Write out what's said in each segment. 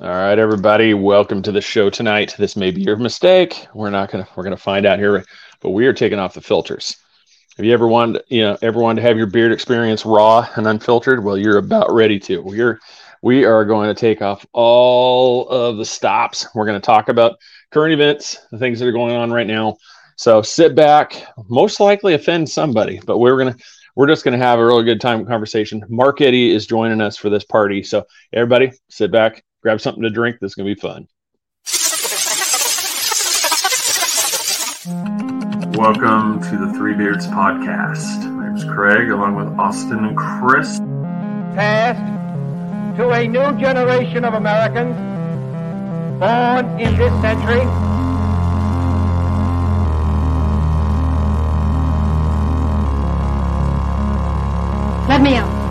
All right, everybody, welcome to the show tonight. This may be your mistake. We're not gonna we're gonna find out here, but we are taking off the filters. Have you ever wanted, you know, ever wanted to have your beard experience raw and unfiltered? Well, you're about ready to. We're we are going to take off all of the stops. We're going to talk about current events, the things that are going on right now. So sit back, most likely offend somebody, but we're gonna we're just gonna have a really good time conversation. Mark Eddy is joining us for this party. So everybody sit back, grab something to drink. This is going to be fun. Welcome to the Three Beards podcast. My name is Craig, along with Austin and Chris. Passed to a new generation of Americans born in this century. Let me out.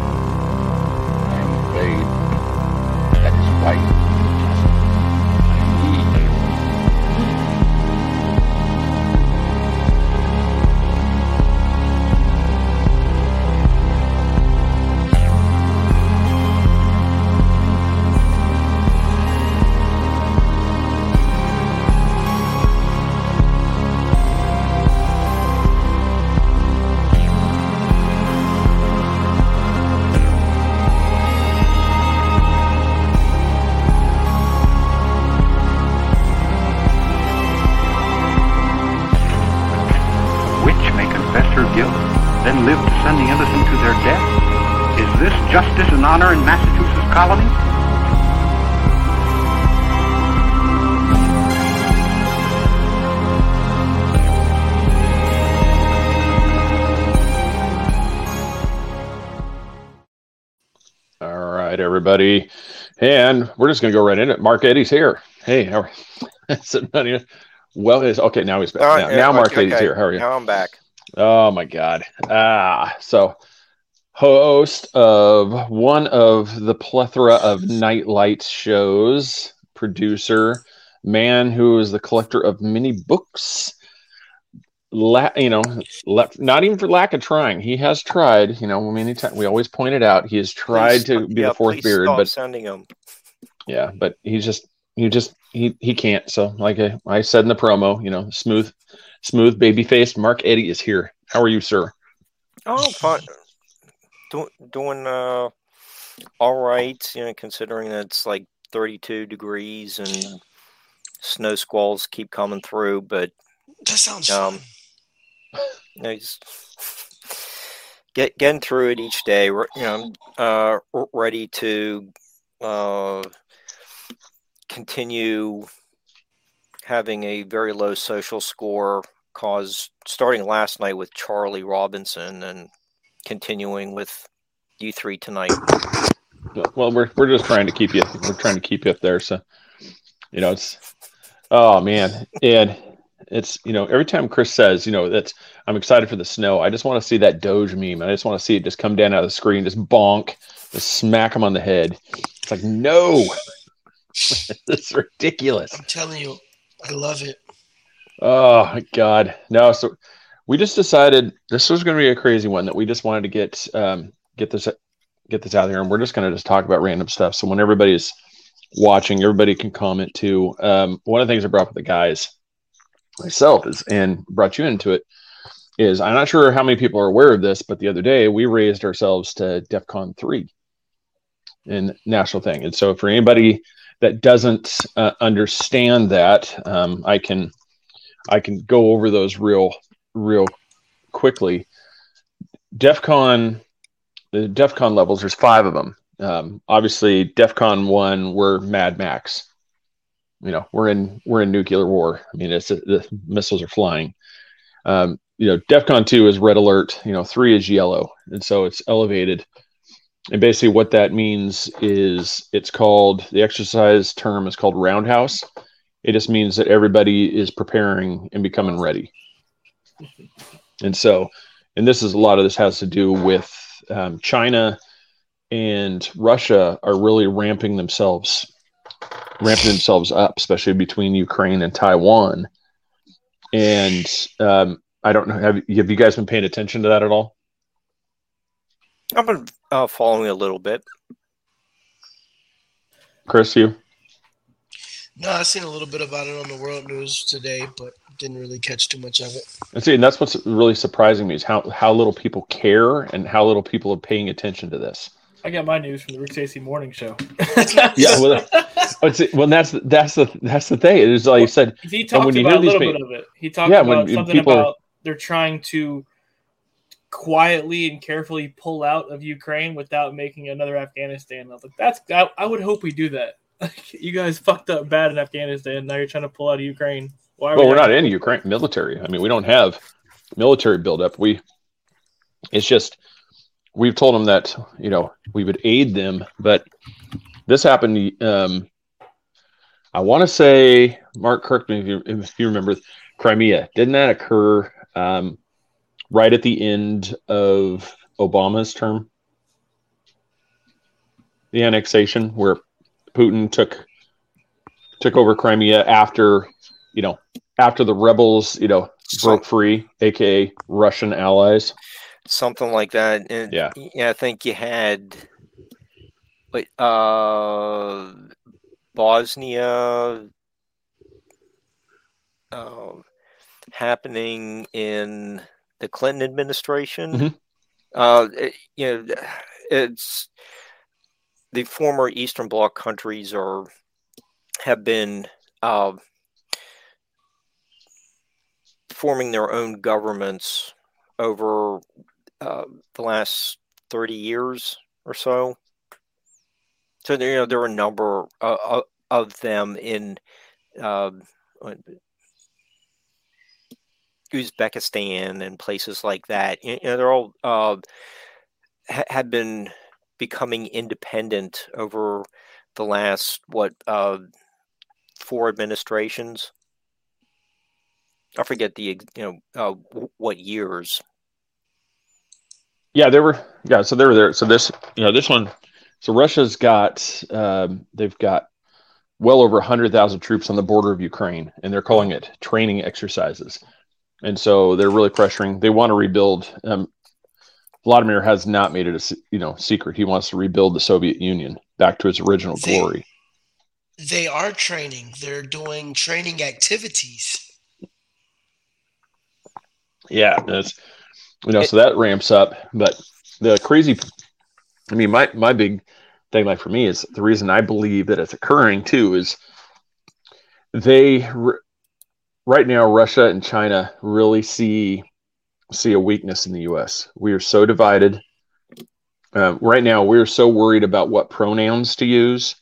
Everybody, and we're just going to go right in it. Mark Eddy's here. Hey, how are you? well, it's okay. Now he's back. Oh, now, yeah, now Mark okay, Eddy's here. How are you? Now I'm back. Oh my God. Ah, so host of one of the plethora of nightlight shows, producer, man who is the collector of many books. La- you know, la- not even for lack of trying. He has tried. You know, many times we always point it out. He has tried Please to be yeah, the fourth beard, but sending them. yeah, but he's just he just he he can't. So like I, I said in the promo, you know, smooth, smooth baby faced Mark Eddy is here. How are you, sir? Oh, fine. Do, doing uh, all right. You know, considering that it's like 32 degrees and snow squalls keep coming through, but That sounds Um, fun. You know, just get getting through it each day. You know, uh, ready to uh, continue having a very low social score. Cause starting last night with Charlie Robinson and continuing with you three tonight. Well, we're we're just trying to keep you. We're trying to keep you up there. So, you know, it's oh man, and it's you know every time Chris says you know that's I'm excited for the snow. I just want to see that Doge meme. I just want to see it just come down out of the screen, just bonk, just smack him on the head. It's like no, it's ridiculous. I'm telling you, I love it. Oh my god, no! So we just decided this was going to be a crazy one that we just wanted to get um, get this get this out there, and we're just going to just talk about random stuff. So when everybody's watching, everybody can comment too. Um, one of the things I brought up with the guys myself is and brought you into it is I'm not sure how many people are aware of this, but the other day we raised ourselves to DEF CON three in national thing, and so for anybody that doesn't uh, understand that, um, I can I can go over those real real quickly. DEF CON, the DEF CON levels, there's five of them. Um, obviously, DEF CON one, we're Mad Max. You know, we're in we're in nuclear war. I mean, it's the missiles are flying. Um, you know, defcon two is red alert. You know, three is yellow, and so it's elevated. And basically, what that means is it's called the exercise term is called roundhouse. It just means that everybody is preparing and becoming ready. And so, and this is a lot of this has to do with um, China and Russia are really ramping themselves, ramping themselves up, especially between Ukraine and Taiwan. And um, I don't know, have, have you guys been paying attention to that at all? I've been uh, following a little bit. Chris, you? No, I've seen a little bit about it on the world news today, but didn't really catch too much of it. And see, and that's what's really surprising me is how how little people care and how little people are paying attention to this. I got my news from the Rick Stacy Morning Show. Yeah, well, oh, but well, that's that's the that's the thing. It is like you said. he talked when about a little bit of it. He talked Yeah, when about something are- about they're trying to quietly and carefully pull out of Ukraine without making another Afghanistan. I was like, that's I, I would hope we do that. you guys fucked up bad in Afghanistan. Now you're trying to pull out of Ukraine. Why? Well, we we're not in Ukraine military. I mean, we don't have military buildup. We, it's just we've told them that you know we would aid them, but this happened. Um, I want to say, Mark Kirkman, if you, if you remember, Crimea didn't that occur um, right at the end of Obama's term? The annexation where Putin took took over Crimea after you know after the rebels you know broke free, aka Russian allies. Something like that. And Yeah. yeah, I think you had, wait, uh, Bosnia, uh, happening in the Clinton administration. Mhm. Uh, it- you know, it's the former Eastern Bloc countries are have been uh, forming their own governments over uh, the last 30 years or so. So you know, there are a number uh, of, of them in uh, Uzbekistan and places like that. You know, they're all uh, ha- have been becoming independent over the last what uh, four administrations. I forget the you know uh, what years. Yeah, they were. Yeah, so they were there. So this, you know, this one. So Russia's got. Um, they've got well over hundred thousand troops on the border of Ukraine, and they're calling it training exercises. And so they're really pressuring. They want to rebuild. Um, Vladimir has not made it a you know secret. He wants to rebuild the Soviet Union back to its original They- glory. They are training. They're doing training activities. Yeah, that's you know, so that ramps up. But the crazy, I mean, my my big thing, like for me, is the reason I believe that it's occurring too is they right now Russia and China really see see a weakness in the U.S. We are so divided. Uh, right now, we're so worried about what pronouns to use,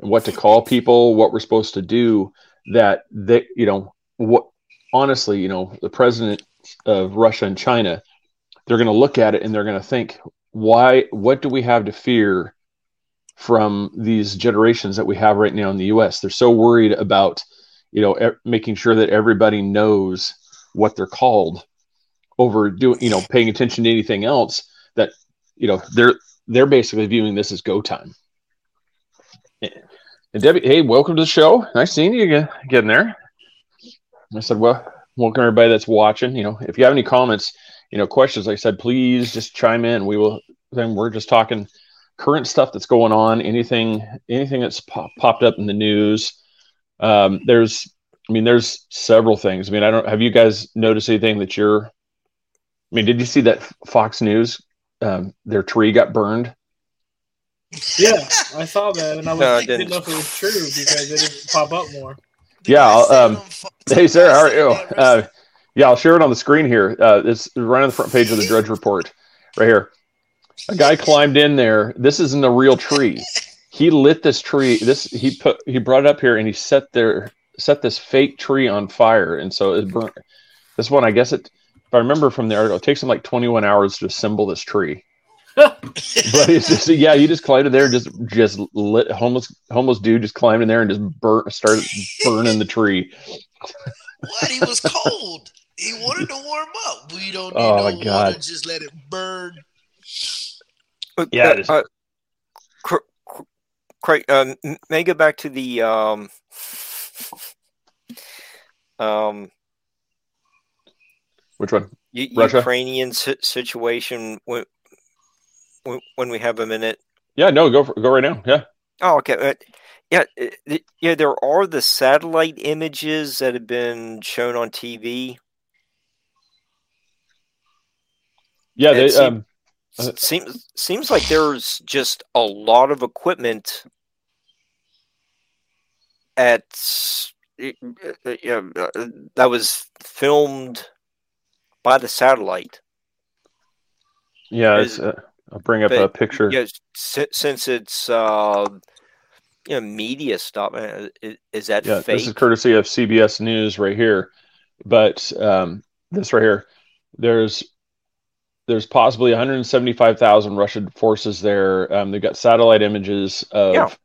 and what to call people, what we're supposed to do, that they, you know, what honestly, you know, the president of Russia and China, they're going to look at it and they're going to think, why? What do we have to fear from these generations that we have right now in the U.S.? They're so worried about, you know, e- making sure that everybody knows what they're called over doing, you know, paying attention to anything else that, you know, they're they're basically viewing this as go time. And Debbie, hey, welcome to the show. Nice seeing you again, getting there. I said, well, welcome everybody that's watching. You know, if you have any comments, you know, questions, like I said, please just chime in. We will. Then we're just talking current stuff that's going on. Anything, anything that's pop, popped up in the news. Um, there's, I mean, there's several things. I mean, I don't. Have you guys noticed anything that you're? I mean, did you see that Fox News? Um, their tree got burned. Yeah, I saw that, and I was No, I didn't. didn't. know if it was true because it didn't pop up more. Yeah, I'll, um, Hey, Hey, Sarah, how are you? Uh, yeah, I'll share it on the screen here. Uh, it's right on the front page of the Drudge Report, right here. A guy climbed in there. This isn't a real tree. He lit this tree. This he put he brought it up here and he set there set this fake tree on fire, and so it burnt. This one, I guess it. If I remember from the article, it takes him like 21 hours to assemble this tree. But it's just yeah, he just climbed in there, and just just lit homeless homeless dude just climbed in there and just burnt started burning the tree. What? He was cold. He wanted to warm up. We don't need Oh, no my water. God. Just let it burn. But, Yeah, uh, it is. uh, Cr- Cr- Craig, um, m- may go back to the um, um, Which one? U- Russia? Ukrainian si- situation when, when we have a minute. Yeah, no, go for, go right now. Yeah. Oh, okay. Uh, yeah, uh, yeah. There are the satellite images that have been shown on TV. Yeah, they, see- um, Uh, seems seems like there's just a lot of equipment at yeah, uh, that was filmed by the satellite. yeah. It's, uh, I'll bring up but- a picture. Yeah, si- since it's uh, you know media stuff, is, is that Yeah, fake? this is courtesy of CBS News right here. But um, this right here, there's there's possibly 175,000 Russian forces there. Um, they've got satellite images of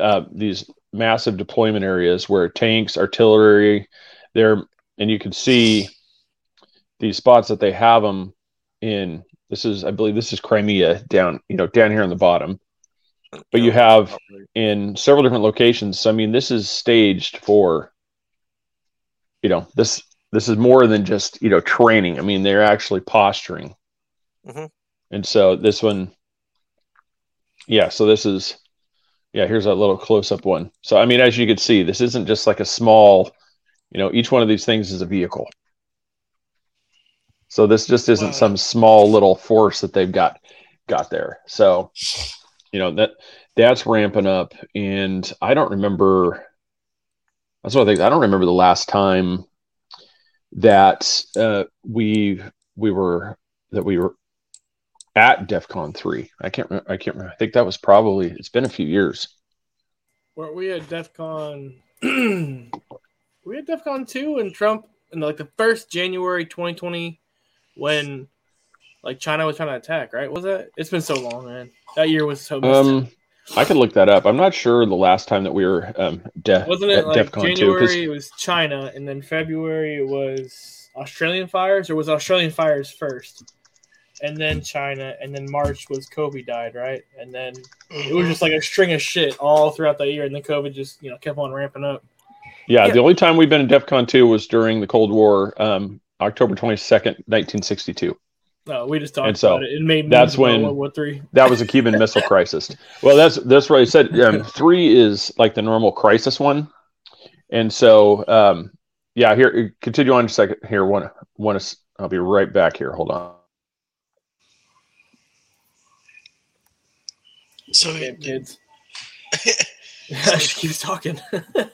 uh, these massive deployment areas where tanks, artillery, there, and you can see these spots that they have them in. This is, I believe, this is Crimea down, you know, down here on the bottom. But you have in several different locations. So I mean, this is staged for, you know, this this is more than just you know training. I mean, they're actually posturing, Mhm. and so this one, yeah. So this is, yeah. Here's a little close up one. So I mean, as you can see, this isn't just like a small, you know, each one of these things is a vehicle. So this just isn't Wow. some small little force that they've got got there. So you know that that's ramping up and i don't remember that's one of the things i don't remember the last time that uh, we we were that we were at defcon 3 i can't remember i can't remember i think that was probably it's been a few years Weren't we at DEF CON? we at DEF CON 2 and Trump in like the first January 2020 when like China was trying to attack, right? Was that? It's been so long, man. That year was so um i could look that up i'm not sure the last time that we were um de- Wasn't it like defcon 2 it was China and then February it was Australian fires or was Australian fires first? And then China and then March was Kobe died, right? And then it was just like a string of shit all throughout the year and then COVID just, you know, kept on ramping up. yeah, Yeah. the only time we've been at defcon 2 was during the cold war um october 22nd 1962 No, we just talked And so, about it. It made that's when- World War Three. That was a Cuban Missile Crisis. Well, that's that's what I said. Um, three is like the normal crisis one, and so um, yeah. Here, continue on a second. Here, one one is. I'll be right back here. Hold on. So Damn kids. So- she keeps talking. that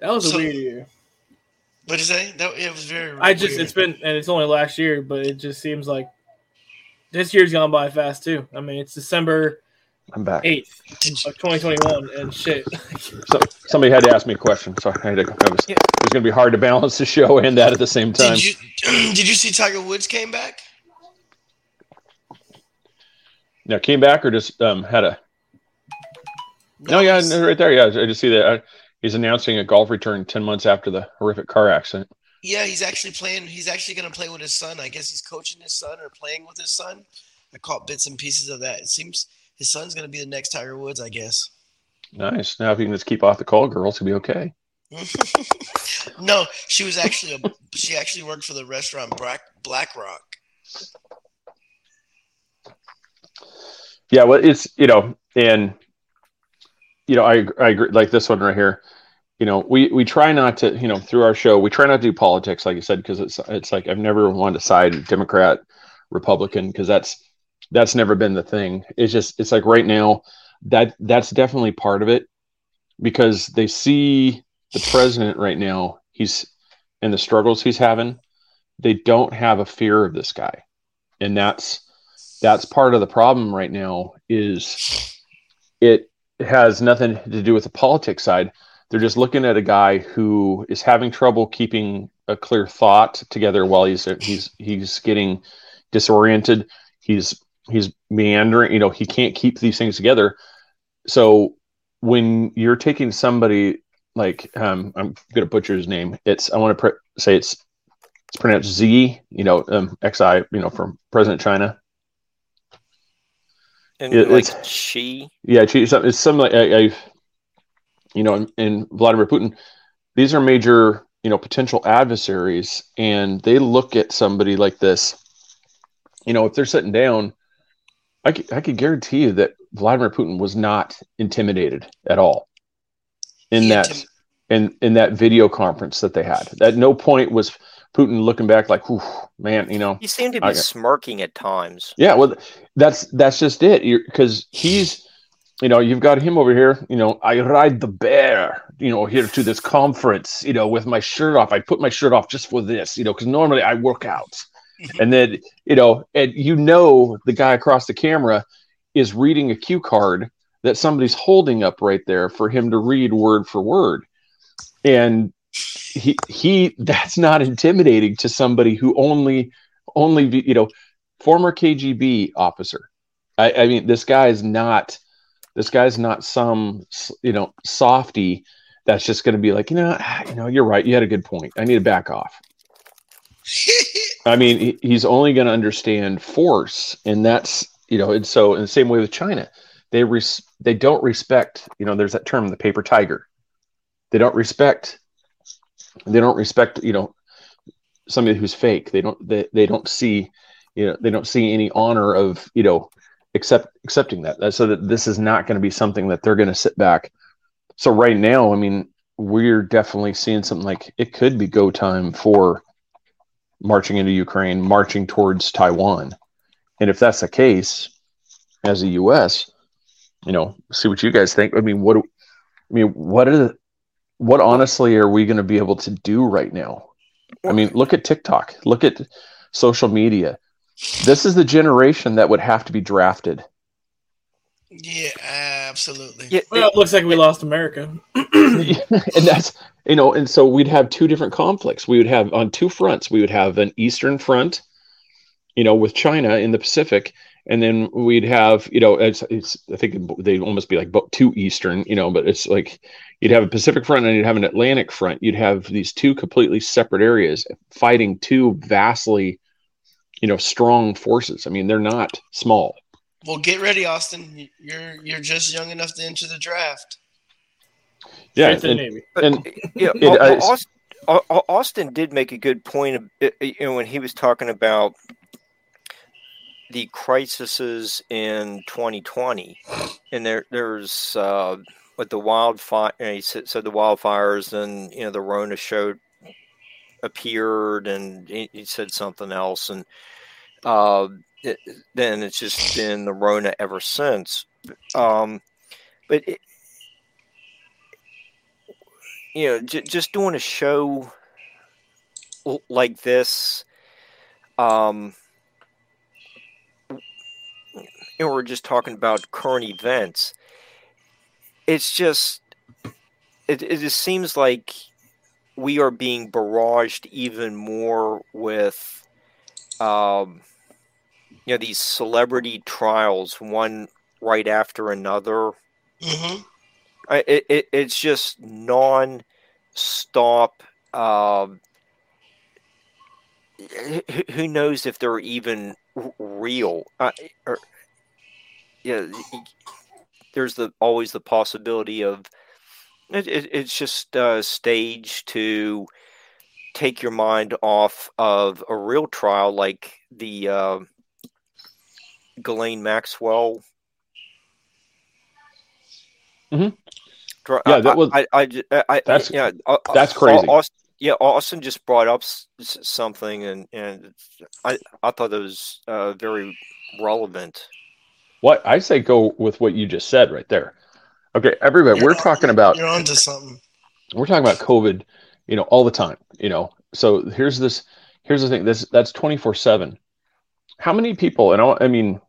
was a So- weird year. What did you say? That it was very. I just weird. it's been and it's only last year, but it just seems like this year's gone by fast too. I mean, it's December I'm back. eighth of 2021, and shit. So, somebody had to ask me a question, so I had to. I was, Yeah. It was going to be hard to balance the show and that at the same time. did you did you see Tiger Woods came back? Now, came back or just um, had a? No, yeah, right there. Yeah, I just see that uh, he's announcing a golf return ten months after the horrific car accident. Yeah, he's actually playing. He's actually going to play with his son. I guess he's coaching his son or playing with his son. I caught bits and pieces of that. It seems his son's going to be the next Tiger Woods, I guess. Nice. Now, if you can just keep off the call girls, he'll be okay. no, she was actually a. She actually worked for the restaurant Black Black Rock. Yeah, well, it's you know, and you know, I I agree. Like this one right here, you know, we we try not to, you know, through our show, we try not to do politics, like you said, because it's it's like I've never wanted to side Democrat, Republican, because that's that's never been the thing. It's just it's like right now that that's definitely part of it because they see the president right now. He's and the struggles he's having. They don't have a fear of this guy, and that's that's part of the problem right now is it has nothing to do with the politics side. They're just looking at a guy who is having trouble keeping a clear thought together while he's he's he's getting disoriented. He's he's meandering you know he can't keep these things together. So when you're taking somebody like um, i'm gonna butcher his name. It's i want to say it's it's pronounced z you know um, xi you know from president china And It- like it's- she, Yeah, it's some- it's some like I, I you know, in, in Vladimir Putin, these are major, you know, potential adversaries, and they look at somebody like this. You know, if they're sitting down, I could, I could guarantee you that Vladimir Putin was not intimidated at all in He that intim- in in that video conference that they had. At no point was Putin looking back like, "Ooh, man, you know." He seemed to be I- smirking at times. Yeah, well, that's that's just it. Because he's, you know, you've got him over here. You know, I ride the bear. You know, here to this conference. You know, with my shirt off. I put my shirt off just for this. You know, because normally I work out, and then you know, and you know, the guy across the camera is reading a cue card that somebody's holding up right there for him to read word for word, and he he that's not intimidating to somebody who only only you know former KGB officer. I, I mean, this guy is not this guy's not some you know softy that's just going to be like you know ah, you know you're right you had a good point I need to back off. I mean, he, he's only going to understand force, and that's you know, and so in the same way with China, they res- they don't respect you know there's that term the paper tiger. They don't respect they don't respect you know somebody who's fake. They don't they, they don't see you know they don't see any honor of you know accept accepting that. So that this is not going to be something that they're going to sit back. So right now, I mean, we're definitely seeing something like it could be go time for marching into Ukraine, marching towards Taiwan. And if that's the case, as a U.S., you know, see what you guys think. I mean, what? I mean, what are the, what honestly are we going to be able to do right now? I mean, look at TikTok, look at social media. This is the generation that would have to be drafted. yeah, absolutely. Yeah, Well, it looks like we lost America. and that's you know, and so we'd have two different conflicts. We would have on two fronts. We would have an eastern front, you know, with China in the Pacific, and then we'd have you know, it's, it's I think they'd almost be like two eastern, you know, but it's like you'd have a Pacific front and you'd have an Atlantic front. You'd have these two completely separate areas fighting two vastly, you know, strong forces. I mean, they're not small. Well, get ready, Austin. You're you're just young enough to enter the draft. Yeah, Straight and- Navy. But, And yeah, it- Au- Au- I- Austin, Au- Au- Austin did make a good point of, uh, you know, when he was talking about the crises in 2020, and there there's uh, with the wildfire. You know, he said, said the wildfires, and you know the Rona showed appeared, and he, he said something else, and uh, it, then it's just been the Rona ever since. Um, but it, you know, j- just doing a show like this, um, and we're just talking about current events. It's just, it, it just seems like we are being barraged even more with, um, you know, these celebrity trials, one right after another. Mm-hmm. I, it, it it's just non-stop. Um, who, who knows if they're even real? Uh, or, yeah, there's the always the possibility of it, it, it's just uh, staged to take your mind off of a real trial like the uh, Ghislaine Maxwell. Mhm. Yeah, that was- I, I, I, I- That's- yeah, uh, that's uh, crazy. Austin, yeah, Austin just brought up something, and and I I thought that was uh, very relevant. What I say go with what you just said right there. Okay, everybody, we're You're on- talking about You're onto something. we're talking about COVID, you know, all the time, you know. So here's this here's the thing. This that's 24/7. How many people and I, I mean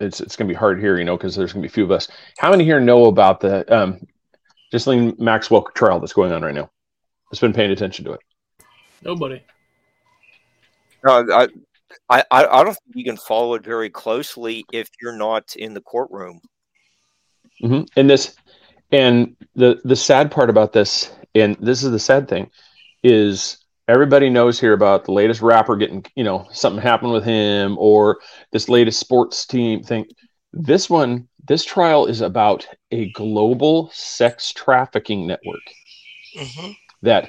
it's it's going to be hard here, you know, because there's going to be a few of us. How many here know about the um Ghislaine Maxwell trial that's going on right now? That's been paying attention to it. Nobody. Uh, I, I I I don't think you can follow it very closely if you're not in the courtroom. hmm And this, and the the sad part about this, and this is the sad thing, is everybody knows here about the latest rapper getting, you know, something happened with him, or this latest sports team thing. This one, this trial is about a global sex trafficking network Mm-hmm. that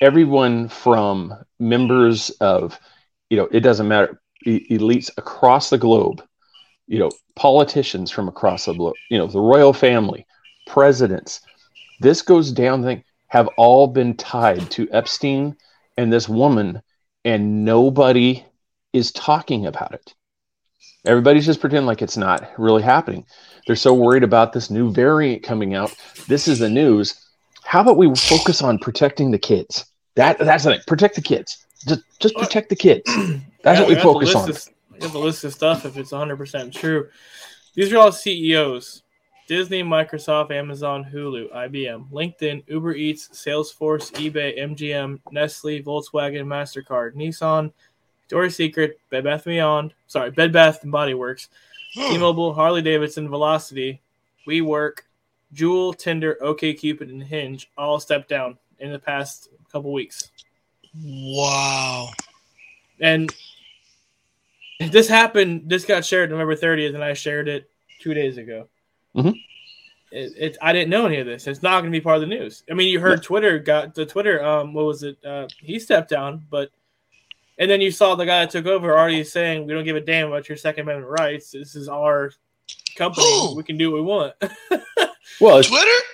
everyone from members of, you know, it doesn't matter, e- elites across the globe you know, politicians from across the globe, you know, the royal family, presidents. This goes down thing have all been tied to Epstein and this woman, and nobody is talking about it. Everybody's just pretending like it's not really happening. They're so worried about this new variant coming out. This is the news. How about we focus on protecting the kids? That that's the thing. Protect the kids. Just just protect the kids. That's Yeah, what we focus on. Of, we got the list of stuff if it's 100% true. These are all CEOs Disney, Microsoft, Amazon, Hulu, IBM, LinkedIn, Uber Eats, Salesforce, eBay, MGM, Nestle, Volkswagen, MasterCard, Nissan, Victoria's Secret, Bed Bath Beyond, sorry, Bed Bath and Body Works, hmm. T-Mobile, Harley Davidson, Velocity, WeWork, Juul, Tinder, OKCupid, and Hinge all stepped down in the past couple weeks. Wow. And this happened. This got shared November 30th, and I shared it two days ago. Mhm. It, it, I didn't know any of this. It's not going to be part of the news. I mean, you heard Twitter got the Twitter. Um, what was it? Uh, he stepped down, but and then you saw the guy that took over already saying, "We don't give a damn about your Second Amendment rights. This is our company. Who? We can do what we want." Well, it's, Twitter?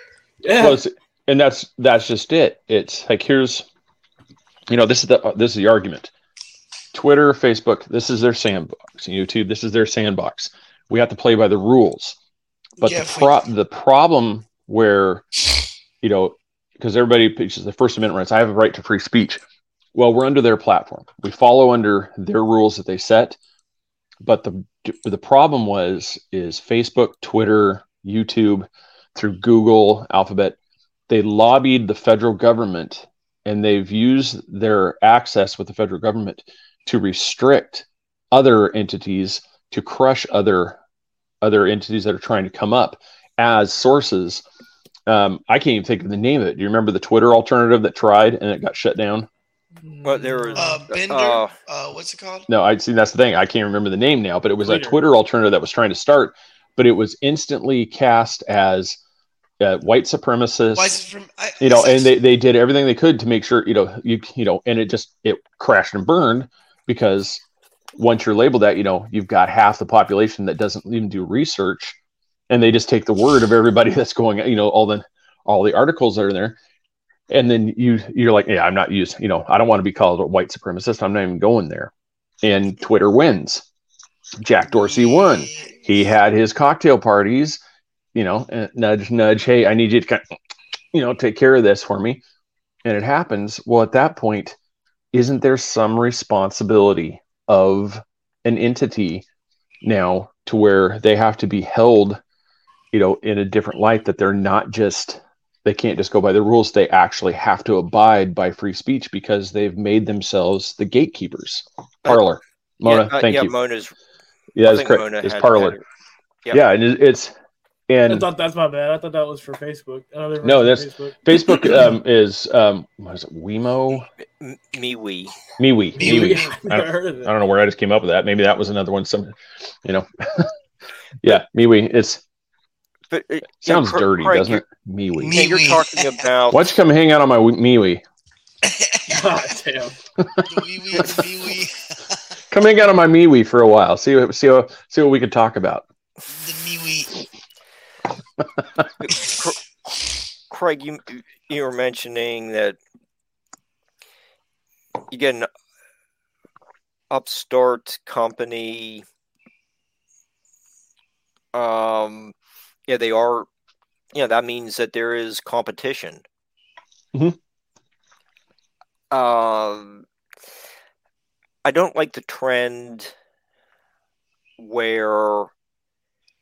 yeah, well, it's, and that's that's just it. It's like here's, you know, this is the uh, this is the argument. Twitter, Facebook, this is their sandbox. YouTube, this is their sandbox. We have to play by the rules. But Yeah, the pro- the problem where, you know, because everybody pitches the First Amendment rights, I have a right to free speech. Well, we're under their platform. We follow under their rules that they set. But the the problem was is Facebook, Twitter, YouTube, through Google, Alphabet, they lobbied the federal government and they've used their access with the federal government to restrict other entities to crush other other entities that are trying to come up as sources. Um, I can't even think of the name of it. Do you remember the Twitter alternative that tried and it got shut down? Well, there was Uh, Bender? uh, Uh, what's it called? No, I see. That's the thing. I can't remember the name now, but it was a Twitter. Twitter alternative that was trying to start, but it was instantly cast as uh, white supremacist. Why is it from? I, you know, and they, they did everything they could to make sure, you know, you you know, and it just it crashed and burned because once you're labeled that, you know, you've got half the population that doesn't even do research, and they just take the word of everybody that's going, you know, all the all the articles that are there, and then you you're like, yeah, I'm not used, you know, I don't want to be called a white supremacist. I'm not even going there, and Twitter wins. Jack Dorsey won. He had his cocktail parties, you know, nudge, nudge. Hey, I need you to, kind of, you know, take care of this for me. And it happens. Well, at that point, isn't there some responsibility of an entity now to where they have to be held, you know, in a different light that they're not just they can't just go by the rules. They actually have to abide by free speech because they've made themselves the gatekeepers. Parler. Mona, yeah, uh, thank yeah, you. Mona's. yeah, that's correct. Mona It's Parler. Yep. Yeah, and it, it's I thought that's my bad. I thought that was for Facebook. Another No, that's- Facebook. Facebook um, is um, what is it? Wemo, M- MeWe. MeWe, MeWe. MeWe. I've never I don't know where I just came up with that. Maybe that was another one. Some, you know, yeah, MeWe. It's But uh, sounds yeah, dirty, Craig, doesn't it? you're- MeWe. Yeah, you're talking about Why don't you come hang out on my MeWe? God damn. the wee wee, the wee wee, Come hang out on my MeWe for a while. See what see what see what we could talk about. the me wee. Cra- Craig. You you were mentioning that you get an upstart company. Um, yeah, they are. Yeah, that means that there is competition. Mhm. Um, I don't like the trend where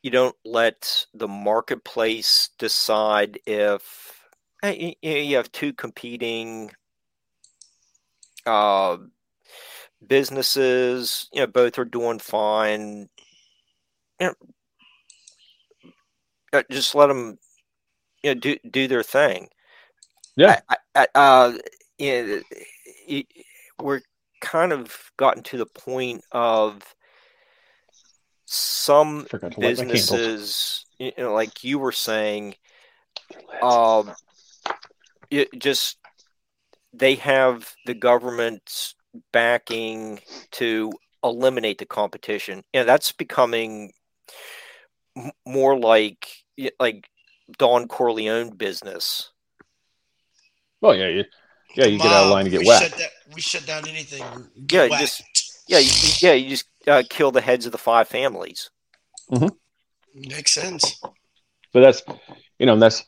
you don't let the marketplace decide if you, you have two competing uh, businesses. You know, both are doing fine. You know, uh, just let them you know do do their thing. Yeah. I, I, uh, you know, we're kind of gotten to the point of some Forgot to light my candles. businesses, you know, like you were saying, um, it just they have the government's backing to eliminate the competition. You know, that's becoming more like like Don Corleone business. Well, yeah, you, yeah, you get out of line to get we whacked. Shut that, we shut down anything. Yeah, whacked. just- Yeah, you, you- yeah, you just uh, kill the heads of the five families. Makes sense. But that's, you know, that's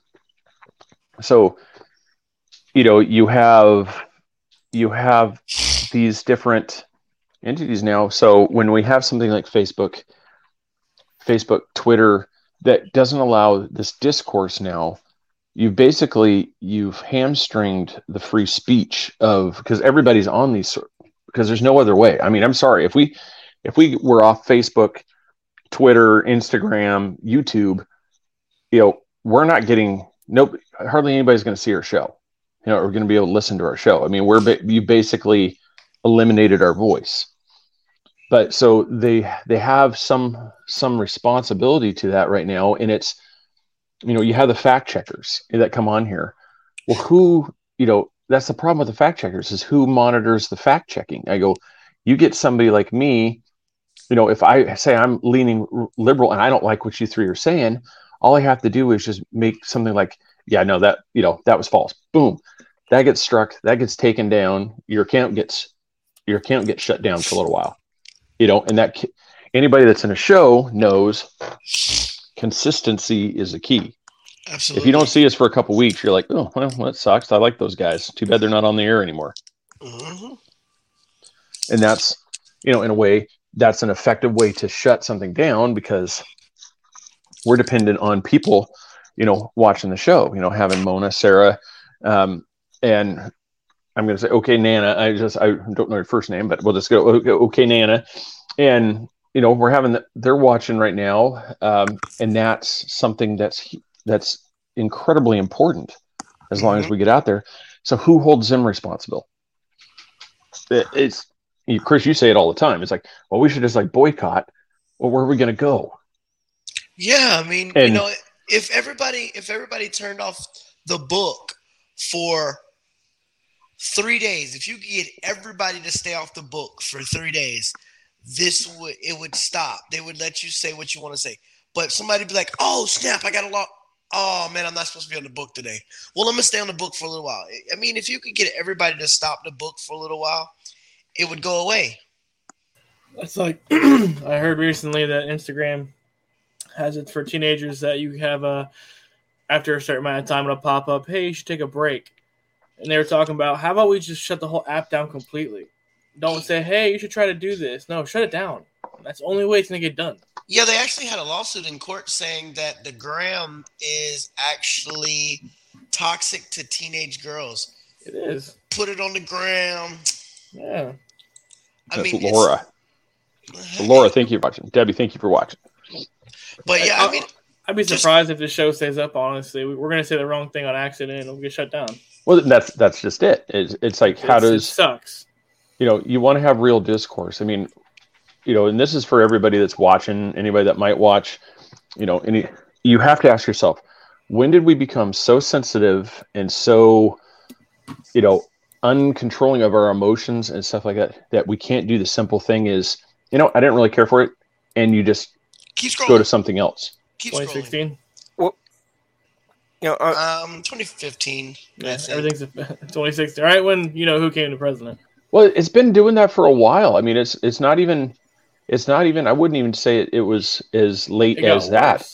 so, you know, you have you have these different entities now. So when we have something like Facebook, Facebook, Twitter that doesn't allow this discourse now, you've basically you've hamstringed the free speech of because everybody's on these because there's no other way. I mean, I'm sorry if we if we were off Facebook, Twitter, Instagram, YouTube, you know, we're not getting nope. Hardly anybody's going to see our show. You know, we're going to be able to listen to our show. I mean, we're you basically eliminated our voice. But so they they have some some responsibility to that right now, and it's you know you have the fact checkers that come on here. Well, who you know that's the problem with the fact checkers is who monitors the fact checking. I go, you get somebody like me you know, if I say I'm leaning liberal and I don't like what you three are saying, all I have to do is just make something like, yeah, no, that you know that was false. Boom, that gets struck, that gets taken down. Your account gets your account gets shut down for a little while. You know, and that anybody that's in a show knows consistency is the key. Absolutely. If you don't see us for a couple weeks, you're like, oh, well, that sucks. I like those guys. Too bad they're not on the air anymore. Mhm. and that's you know in a way that's an effective way to shut something down because we're dependent on people you know watching the show you know having mona sarah um, and i'm going to say okay nana i just i don't know your first name but we'll just go okay, okay nana. And you know we're having the, they're watching right now um, and that's something that's that's incredibly important as long as we get out there. So who holds them responsible? It, it's you, Chris, you say it all the time. It's like, well, we should just like boycott. Well, where are we going to go? Yeah, I mean, you know, if everybody if everybody turned off the book for three days, if you could get everybody to stay off the book for three days, this would it would stop. They would let you say what you want to say. But somebody be like, "Oh snap! I got a lot. Oh man, I'm not supposed to be on the book today. Well, I'm gonna stay on the book for a little while. I mean, if you could get everybody to stop the book for a little while, it would go away. It's like I heard recently that Instagram has it for teenagers that you have a after a certain amount of time it'll pop up, hey, you should take a break. And they were talking about how about we just shut the whole app down completely? Don't say, hey, you should try to do this. No, shut it down. That's the only way it's gonna get done. Yeah, they actually had a lawsuit in court saying that the gram is actually toxic to teenage girls. It is. Put it on the gram. Yeah. I That's mean, Laura. Uh-huh. Laura, thank you for watching. Debbie, thank you for watching. But yeah, I mean, I'd be Just- surprised if the show stays up. Honestly, We- we're gonna say the wrong thing on accident, and it'll get shut down. Well, that's that's just it. It's, it's like how It's- it does sucks? you know you want to have real discourse. I mean, you know, and this is for everybody that's watching, anybody that might watch. You know, any you have to ask yourself, when did we become so sensitive and so, you know, uncontrolling of our emotions and stuff like that that we can't do the simple thing is, you know, I didn't really care for it, and you just keep go to something else. Keep scrolling. 2016. You know, uh, Um, 2015. I Yeah, everything's 2016. Right when you know who came to president. Well, it's been doing that for a while. I mean, it's it's not even it's not even I wouldn't even say it, it was as late It got as that.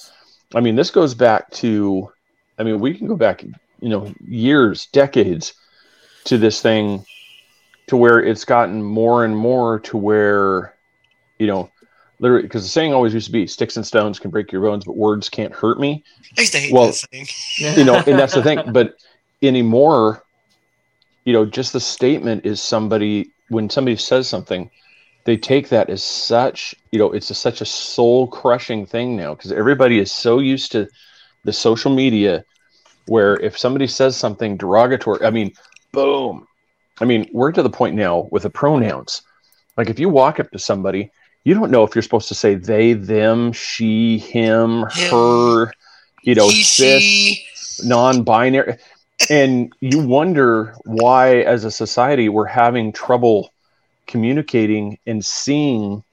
I mean, this goes back to I mean, we can go back, you know, years, decades to this thing to where it's gotten more and more to where you know, literally because the saying always used to be sticks and stones can break your bones, but words can't hurt me. I used to hate Well, that thing. you know, and that's the thing. But anymore, you know, just the statement is somebody when somebody says something, they take that as such, you know, it's a, such a soul crushing thing now because everybody is so used to the social media where if somebody says something derogatory, I mean, boom. I mean, we're to the point now with the pronouns. Like if you walk up to somebody, you don't know if you're supposed to say they, them, she, him, her, you know, he, cis she. non-binary and you wonder why as a society we're having trouble communicating and seeing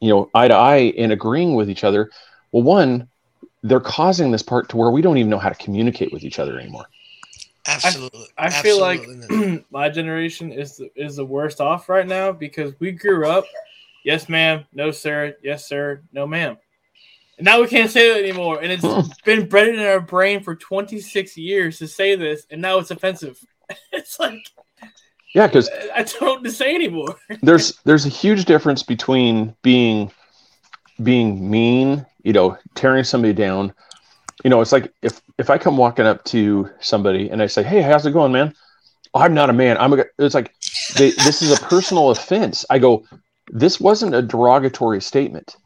you know eye to eye and agreeing with each other Well, one, they're causing this part to where we don't even know how to communicate with each other anymore. Absolutely. I feel like Absolutely not. my generation is the, is the worst off right now because we grew up, yes ma'am, no sir, yes sir, no ma'am. And now we can't say that anymore. And it's been bred in our brain for 26 years to say this, and now it's offensive. It's like Yeah, because I don't to say anymore. there's there's a huge difference between being being mean, you know, tearing somebody down. You know, it's like if if I come walking up to somebody and I say, "Hey, how's it going, man?" I'm not a man. I'm a. g-" It's like they, this is a personal offense. I go, this wasn't a derogatory statement.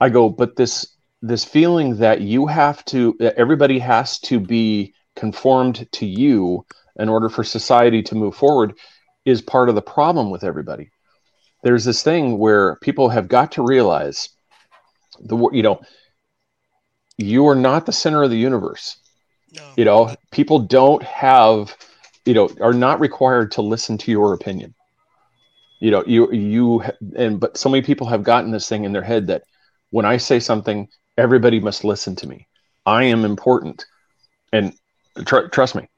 I go, but this this feeling that you have to, that everybody has to be conformed to you in order for society to move forward, is part of the problem with everybody there's this thing where people have got to realize the you know you are not the center of the universe No. you know people don't have you know are not required to listen to your opinion you know you you and but so many people have gotten this thing in their head that when i say something everybody must listen to me i am important and tr- trust me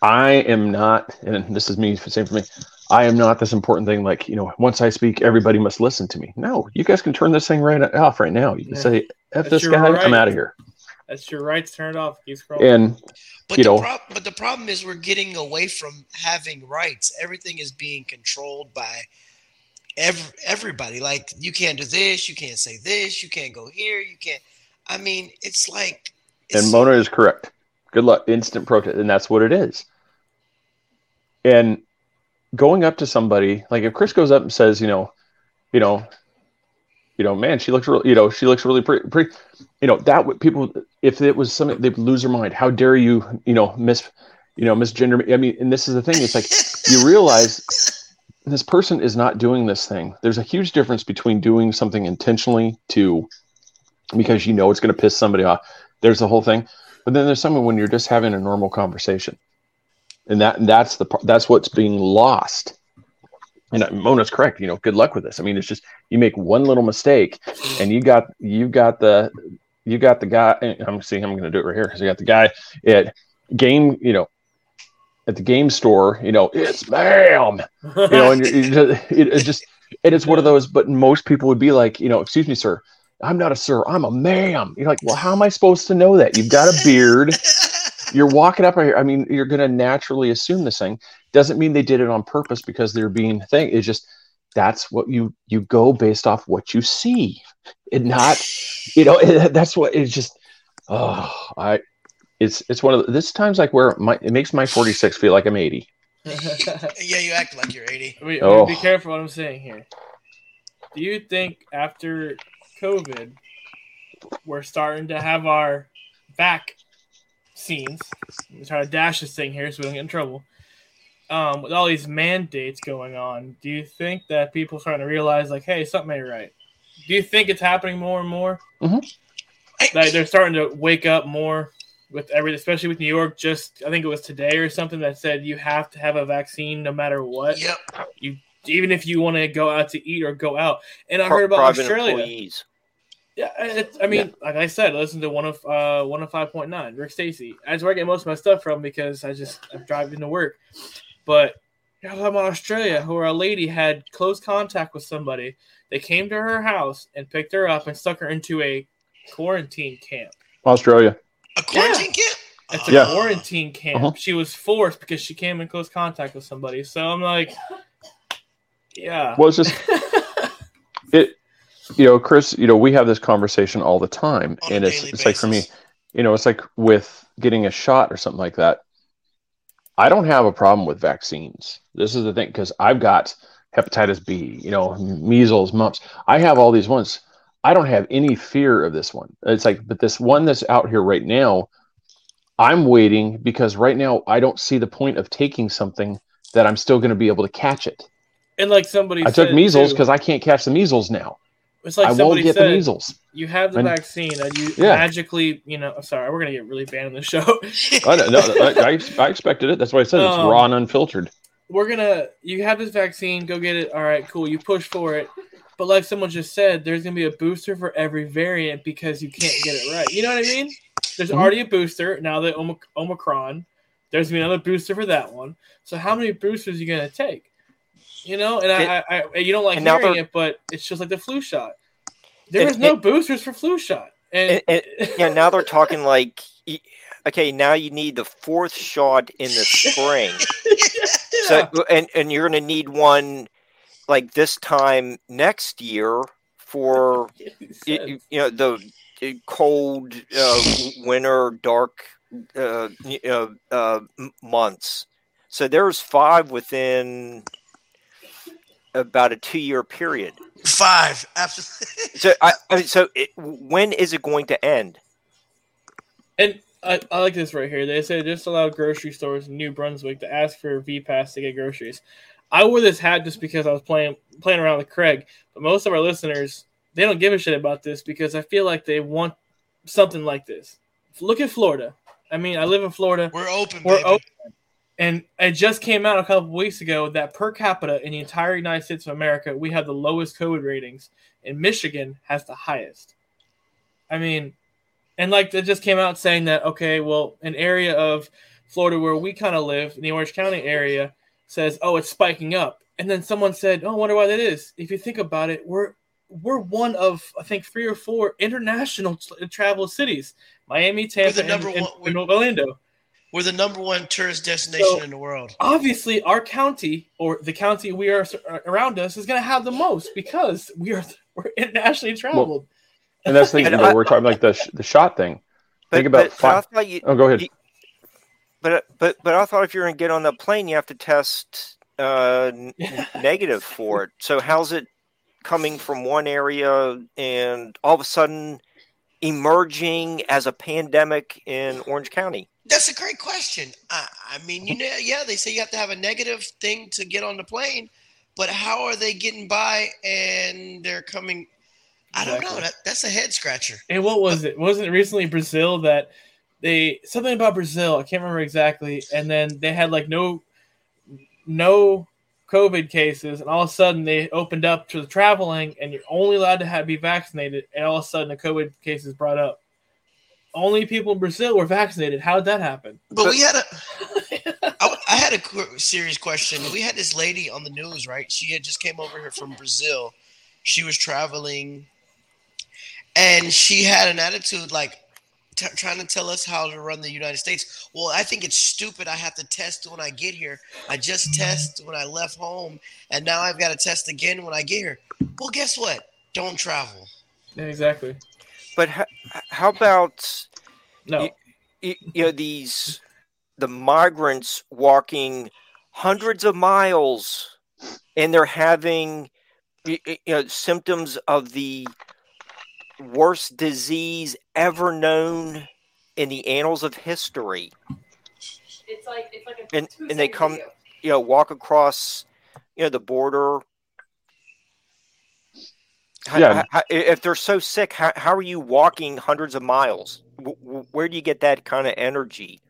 i am not and this is me same for me I am not this important thing. Like, you know, once I speak, everybody must listen to me. No, you guys can turn this thing right off right now. You can Yeah. say, F That's this your guy, I'm out of here. That's your rights. Turn it off. Keep scrolling. And But you the know- prob- but the problem is we're getting away from having rights. Everything is being controlled by every, everybody. Like you can't do this, you can't say this, you can't go here, you can't. I mean, it's like. It's and Mona is correct. Good luck. Instant protest. And that's what it is. And going up to somebody, like if Chris goes up and says, you know, you know, you know, man, she looks real, you know, she looks really pretty, pretty, you know, that would people, if it was something, they'd lose their mind. How dare you, you know, miss, you know, misgender me. I mean, and this is the thing. It's like, you realize this person is not doing this thing. There's a huge difference between doing something intentionally to because you know it's going to piss somebody off. There's the whole thing, but then there's something when you're just having a normal conversation, and that and that's the that's what's being lost. And Mona's correct. You know, good luck with this. I mean, it's just you make one little mistake, and you got you got the you got the guy. I'm seeing. I'm going to do it right here because you got the guy at game. You know, at the game store. You know, it's ma'am you know, and you just, it, it's just, and it's one of those. But most people would be like, you know, excuse me, sir, I'm not a sir, I'm a ma'am. You're like, well, how am I supposed to know that? You've got a beard. You're walking up right here. I mean, you're going to naturally assume this thing. Doesn't mean they did it on purpose because they're being thing. It's just that's what you you go based off what you see, and not, you know, that's what it's just. Oh, I. It's it's one of the, this times like where my it makes my 46 feel like I'm 80. yeah, you act like you're 80. I mean, Oh. be careful what I'm saying here. Do you think after COVID, we're starting to have our back scenes? I'm trying to dash this thing here so we don't get in trouble. Um, with all these mandates going on, do you think that people are starting to realize, like, hey, something ain't right? Do you think it's happening more and more? I- Like they're starting to wake up more with every, especially with New York. Just I think it was today or something that said you have to have a vaccine no matter what Yep. You even if you want to go out to eat or go out. And I Pri- heard about private Australia. employees. Yeah, it's, I mean, like I said, listen to one of uh one of five point nine, Rick Stacy. That's where I get most of my stuff from because I just I'm driving to work. But you're talking about Australia, where a lady had close contact with somebody. They came to her house and picked her up and stuck her into a quarantine camp. Australia. A quarantine camp? It's a Yeah. quarantine camp. Uh-huh. She was forced because she came in close contact with somebody. So I'm like, yeah. Well, it's just it. You know, Chris. You know, we have this conversation all the time, On and it's daily it's like for me, you know, it's like with getting a shot or something like that. I don't have a problem with vaccines. This is the thing because I've got hepatitis B, you know, measles, mumps. I have all these ones. I don't have any fear of this one. It's like, but this one that's out here right now, I'm waiting because right now I don't see the point of taking something that I'm still going to be able to catch it. And like somebody I took measles because I can't catch the measles now. It's like I won't somebody get said, the measles. you have the And- vaccine and you Yeah. magically, you know, sorry, we're gonna get really banned on the show. I, no, I, I, I expected it. That's why I said it's Um, raw and unfiltered. we're gonna, you have this vaccine, go get it. All right, cool. You push for it, But like someone just said, there's gonna be a booster for every variant because you can't get it right. You know what I mean? There's Mhm. already a booster now. The Omic- Omicron. There's gonna be another booster for that one. So how many boosters are you gonna take? You know, and I, I, I you don't like hearing it, but it's just like the flu shot. There And is no it- boosters for flu shot, and, yeah, now they're talking like, okay, now you need the fourth shot in the spring. So and and you're going to need one like this time next year for you know the cold uh, winter dark uh, uh, uh, months. So there's five within about a two year period. Five. Absolutely. So I, I mean, so it, when is it going to end? And I, I like this right here. They say just allow grocery stores in New Brunswick to ask for a V pass to get groceries. I wore this hat just because I was playing playing around with Craig, but most of our listeners they don't give a shit about this because I feel like they want something like this. Look at Florida. I mean, I live in Florida. We're open, We're baby. open. And it just came out a couple weeks ago that per capita in the entire United States of America, we have the lowest COVID ratings, and Michigan has the highest. I mean, and like it just came out saying that okay, well, an area of Florida where we kind of live, in the Orange County area, says, oh, it's spiking up, and then someone said, oh, I wonder why that is. If you think about it, we're we're one of I think three or four international travel cities: Miami, Tampa, and, and Orlando We're the number one tourist destination So- in the world. obviously our county or the county we are around us is going to have the most because we are we're internationally traveled. And that's the thing. And You know, we're talking like the sh- the shot thing. But, Think about but, but five. thought you, Oh, go ahead. you- but but but I thought if you're going to get on the plane, you have to test uh, n- negative for it. So how's it coming from one area and all of a sudden emerging as a pandemic in Orange County? That's a great question. I, I mean, you know, yeah, they say you have to have a negative thing to get on the plane, but how are they getting by and they're coming? I don't know. That, that's a head scratcher. And what was it? Wasn't it recently Brazil that they something about Brazil? I can't remember exactly. And then they had like no no COVID cases, and all of a sudden they opened up to the traveling, and you're only allowed to have be vaccinated. And all of a sudden the COVID cases brought up. Only people in Brazil were vaccinated. How did that happen? But we had a, I, I had a serious question. We had this lady on the news, right? She had just came over here from Brazil. She was traveling, and she had an attitude like t- trying to tell us how to run the United States. Well, I think it's stupid. I have to test when I get here. I just test when I left home, and now I've got to test again when I get here. Well, guess what? Don't travel. Yeah, exactly. But how, how about No. y- you know these the migrants walking hundreds of miles and they're having y- y- you know symptoms of the worst disease ever known in the annals of history It's like it's like a and and they come video. you know walk across you know the border How- Yeah. how- if they're so sick how, how are you walking hundreds of miles W- w- where do you get that kind of energy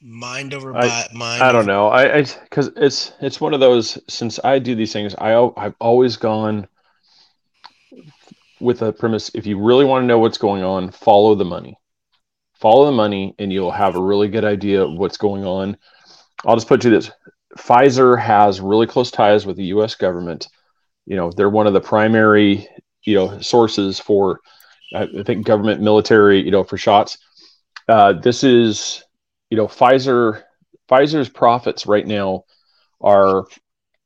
Mind over I- bi- mind. I don't over- know. I because it's it's one of those. Since I do these things, I I've always gone with a premise: if you really want to know what's going on, follow the money. Follow the money, and you'll have a really good idea of what's going on. I'll just put you this: Pfizer has really close ties with the U.S. government. You know, they're one of the primary you know sources for I think government, military, you know, for shots. Uh, this is you know Pfizer Pfizer's profits right now are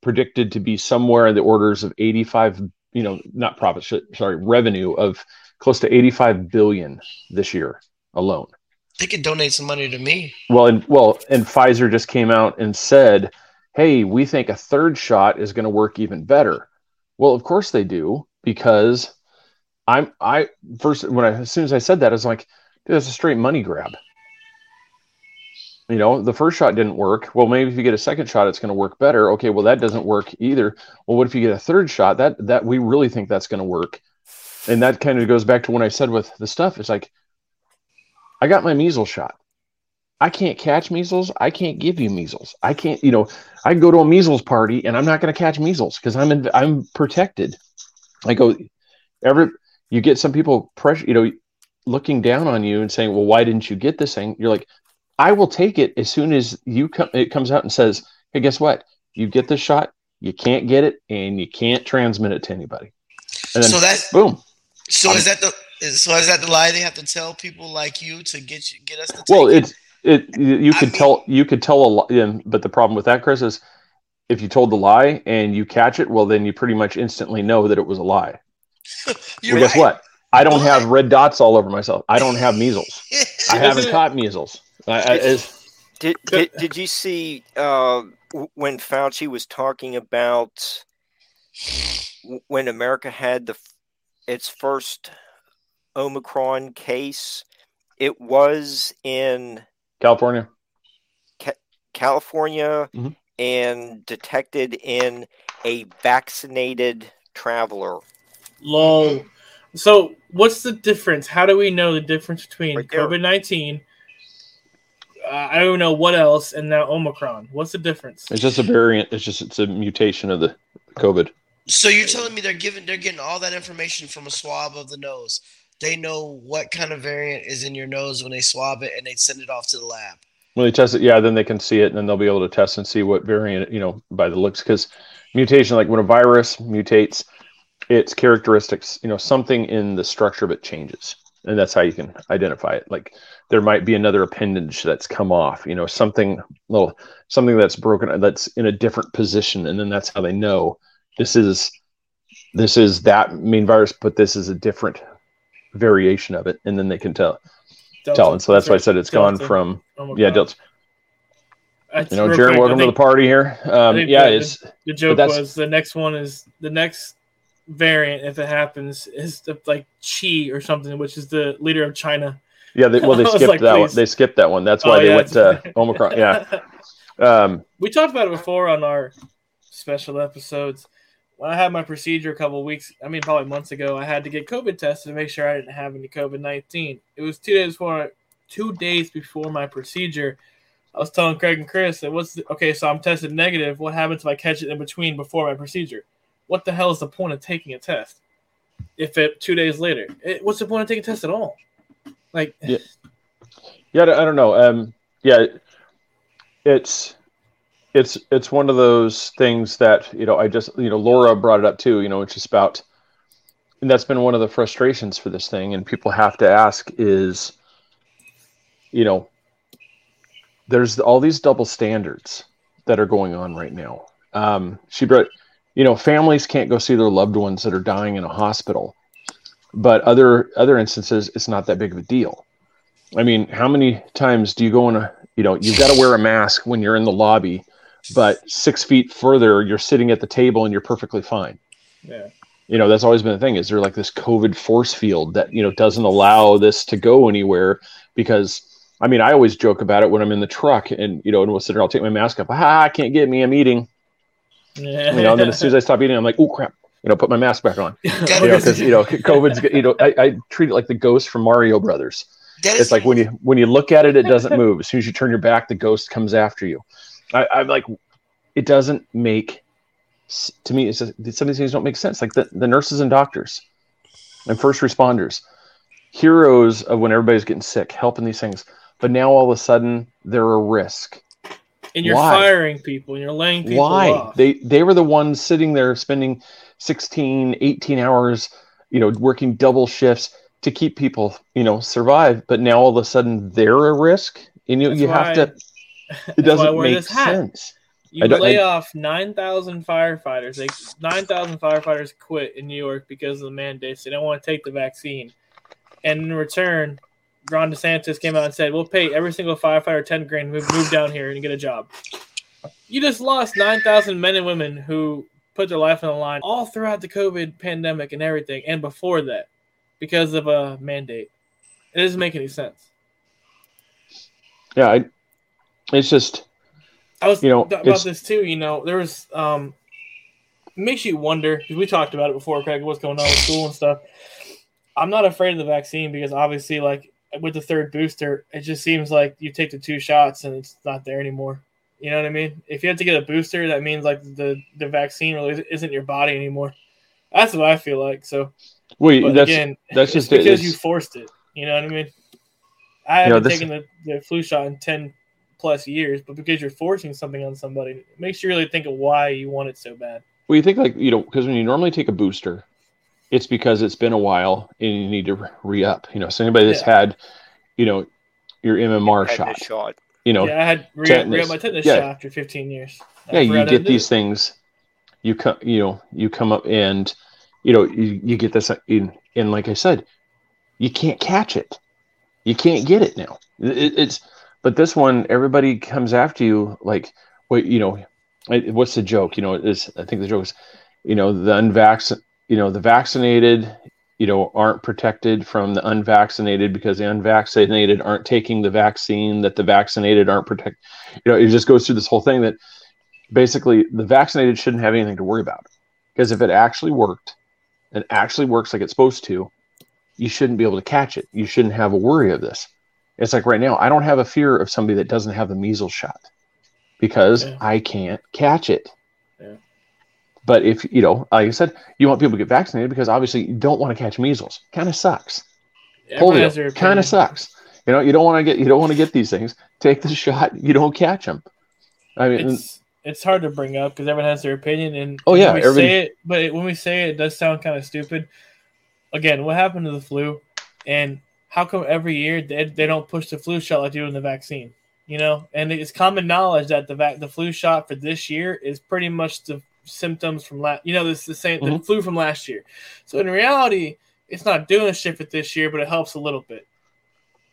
predicted to be somewhere in the orders of 85 you know not profits sorry revenue of close to 85 billion this year alone They could donate some money to me. well and well and Pfizer just came out and said hey we think a third shot is going to work even better well of course they do because I'm I first when I as soon as I said that I was like dude that's a straight money grab. You know the first shot didn't work. Well maybe if you get a second shot it's going to work better. Okay well that doesn't work either. Well what if you get a third shot? That that we really think that's going to work. And that kind of goes back to when i said with the stuff it's like i got my measles shot i can't catch measles i can't give you measles i can't you know i go to a measles party and i'm not going to catch measles because i'm in, i'm protected I go, every you get some people pressure, you know, looking down on you and saying, "Well, why didn't you get this thing?" You're like, "I will take it as soon as you come." It comes out and says, "Hey, guess what? You get this shot, you can't get it, and you can't transmit it to anybody." And then, So that's boom. so is that the so is that the lie they have to tell people like you to get you get us to take Well, it? it's it. You you I could mean- tell you could tell a lot, and- but the problem with that, Chris, is if you told the lie and you catch it, well, then you pretty much instantly know that it was a lie. You're well, guess right. what? I don't have red dots all over myself. I don't have measles. I haven't caught measles. I, I, Did, did did you see uh, when Fauci was talking about when America had the its first Omicron case? It was in California. California Mhm. and detected in a vaccinated traveler. Lol. So, what's the difference? How do we know the difference between Right. COVID nineteen? Uh, I don't know what else, and now Omicron. What's the difference? It's just a variant. It's just it's a mutation of the COVID. So you're telling me they're giving they're getting all that information from a swab of the nose. They know what kind of variant is in your nose when they swab it and they send it off to the lab. When they test it, yeah, then they can see it, and then they'll be able to test and see what variant, you know, by the looks. Because mutation, like when a virus mutates, its characteristics, you know, something in the structure of it changes, and that's how you can identify it. Like there might be another appendage that's come off, you know, something little, something that's broken, that's in a different position, and then that's how they know this is this is that main virus, but this is a different variation of it, and then they can tell Delta. tell. And so that's why I said it's gone from Omicron. yeah, Delta. That's You know, Jared, welcome to the party here. Um, yeah, the- it's The joke was the next one is the next variant, if it happens, is the, like Xi or something, which is the leader of China. yeah. They, well, they skipped like, that one. They skipped that one. That's why Oh, they yeah, went to Omicron. Yeah. Um, we talked about it before on our special episodes. When I had my procedure a couple weeks, I mean, probably months ago, I had to get COVID tested to make sure I didn't have any COVID nineteen. It was two days before, two days before my procedure. I was telling Craig and Chris that what's okay, so I'm tested negative. What happens if I catch it in between before my procedure? What the hell is the point of taking a test? If it two days later, it, what's the point of taking a test at all? Like, Yeah. yeah, I don't know. Um, yeah, it's it's it's one of those things that you know. I just you know Laura brought it up too. You know, it's just about, and that's been one of the frustrations for this thing. And people have to ask is, you know, there's all these double standards that are going on right now. Um, she brought, you know, families can't go see their loved ones that are dying in a hospital, but other other instances, it's not that big of a deal. I mean, how many times do you go in a, you know, you've got to wear a mask when you're in the lobby, but six feet further, you're sitting at the table and you're perfectly fine. yeah, You know, that's always been the thing. Is there like this COVID force field that you know doesn't allow this to go anywhere? Because I mean, I always joke about it when I'm in the truck and you know, and we'll sit there. I'll take my mask off. Ah, I can't get me. I'm eating. yeah. You know, and then as soon as I stop eating, I'm like, oh crap. You know, put my mask back on. That You know, because you know, COVID's. You know, I, I treat it like the ghost from Mario Brothers. that is It's like when you when you look at it, it doesn't move. As soon as you turn your back, the ghost comes after you. I, I'm like, it doesn't make to me. It's just, some of these things don't make sense. Like the, the nurses and doctors and first responders, heroes of when everybody's getting sick, helping these things. But now all of a sudden they're a risk. and you're Why? firing people and you're laying people Why? off. They they were the ones sitting there spending 16, 18 hours, you know, working double shifts to keep people, you know, survive. But now all of a sudden they're a risk, and you That's you have to. It That's why I doesn't make sense. You lay I- off nine thousand firefighters. They nine thousand firefighters quit in New York because of the mandates. They don't want to take the vaccine, and in return, Ron DeSantis came out and said, "We'll pay every single firefighter ten grand. Move, move down here and get a job." You just lost nine thousand men and women who put their life on the line all throughout the COVID pandemic and everything, and before that, because of a mandate. It doesn't make any sense. Yeah, I, it's just I was You know, th- about this too. You know, there was um, it makes you wonder because we talked about it before, Craig. What's going on with school and stuff. I'm not afraid of the vaccine because obviously, like with the third booster, it just seems like you take the two shots and it's not there anymore. You know what I mean? If you have to get a booster, that means like the the vaccine really isn't your body anymore. That's what I feel like. So, Well, but that's again, that's just because It's- you forced it. You know what I mean? I You know, haven't this- taken the, the flu shot in ten plus years, but because you're forcing something on somebody, it makes you really think of why you want it so bad. Well, you think like you know, because when you normally take a booster, it's because it's been a while and you need to re up. You know, so anybody that's Yeah. had, you know, your MMR shot, shot. you know, yeah, I had re- tetanus. re- my tetanus Yeah. shot after 15 years. I yeah, you get these it. things. You come, you know, you come up and, you know, you, you get this uh, in, and like I said, you can't catch it. You can't get it now. It, it's, but this one, everybody comes after you like, wait, you know, what's the joke? You know, is I think the joke is, you know, the unvaccinated, you know, the vaccinated, you know, aren't protected from the unvaccinated because the unvaccinated aren't taking the vaccine that the vaccinated aren't protected. You know, it just goes through this whole thing that basically the vaccinated shouldn't have anything to worry about because if it actually worked and actually works like it's supposed to, you shouldn't be able to catch it. You shouldn't have a worry of this. It's like right now, I don't have a fear of somebody that doesn't have the measles shot because Yeah. I can't catch it. Yeah. But if you know, like I said, you want people to get vaccinated because obviously you don't want to catch measles. Kind of sucks. Everyone has their Polio kind of sucks. You know, you don't want to get you don't want to get these things. Take the shot. You don't catch them. I mean, It's it's hard to bring up because everyone has their opinion, and Oh, yeah, we everybody- say it, but when we say it, it does sound kind of stupid. Again, what happened to the flu, and how come every year they, they don't push the flu shot like they do in the vaccine? You know, and it's common knowledge that the vac- the flu shot for this year is pretty much the symptoms from last. You know, this the same the Mhm. flu from last year. So in reality, it's not doing shit for this year, but it helps a little bit.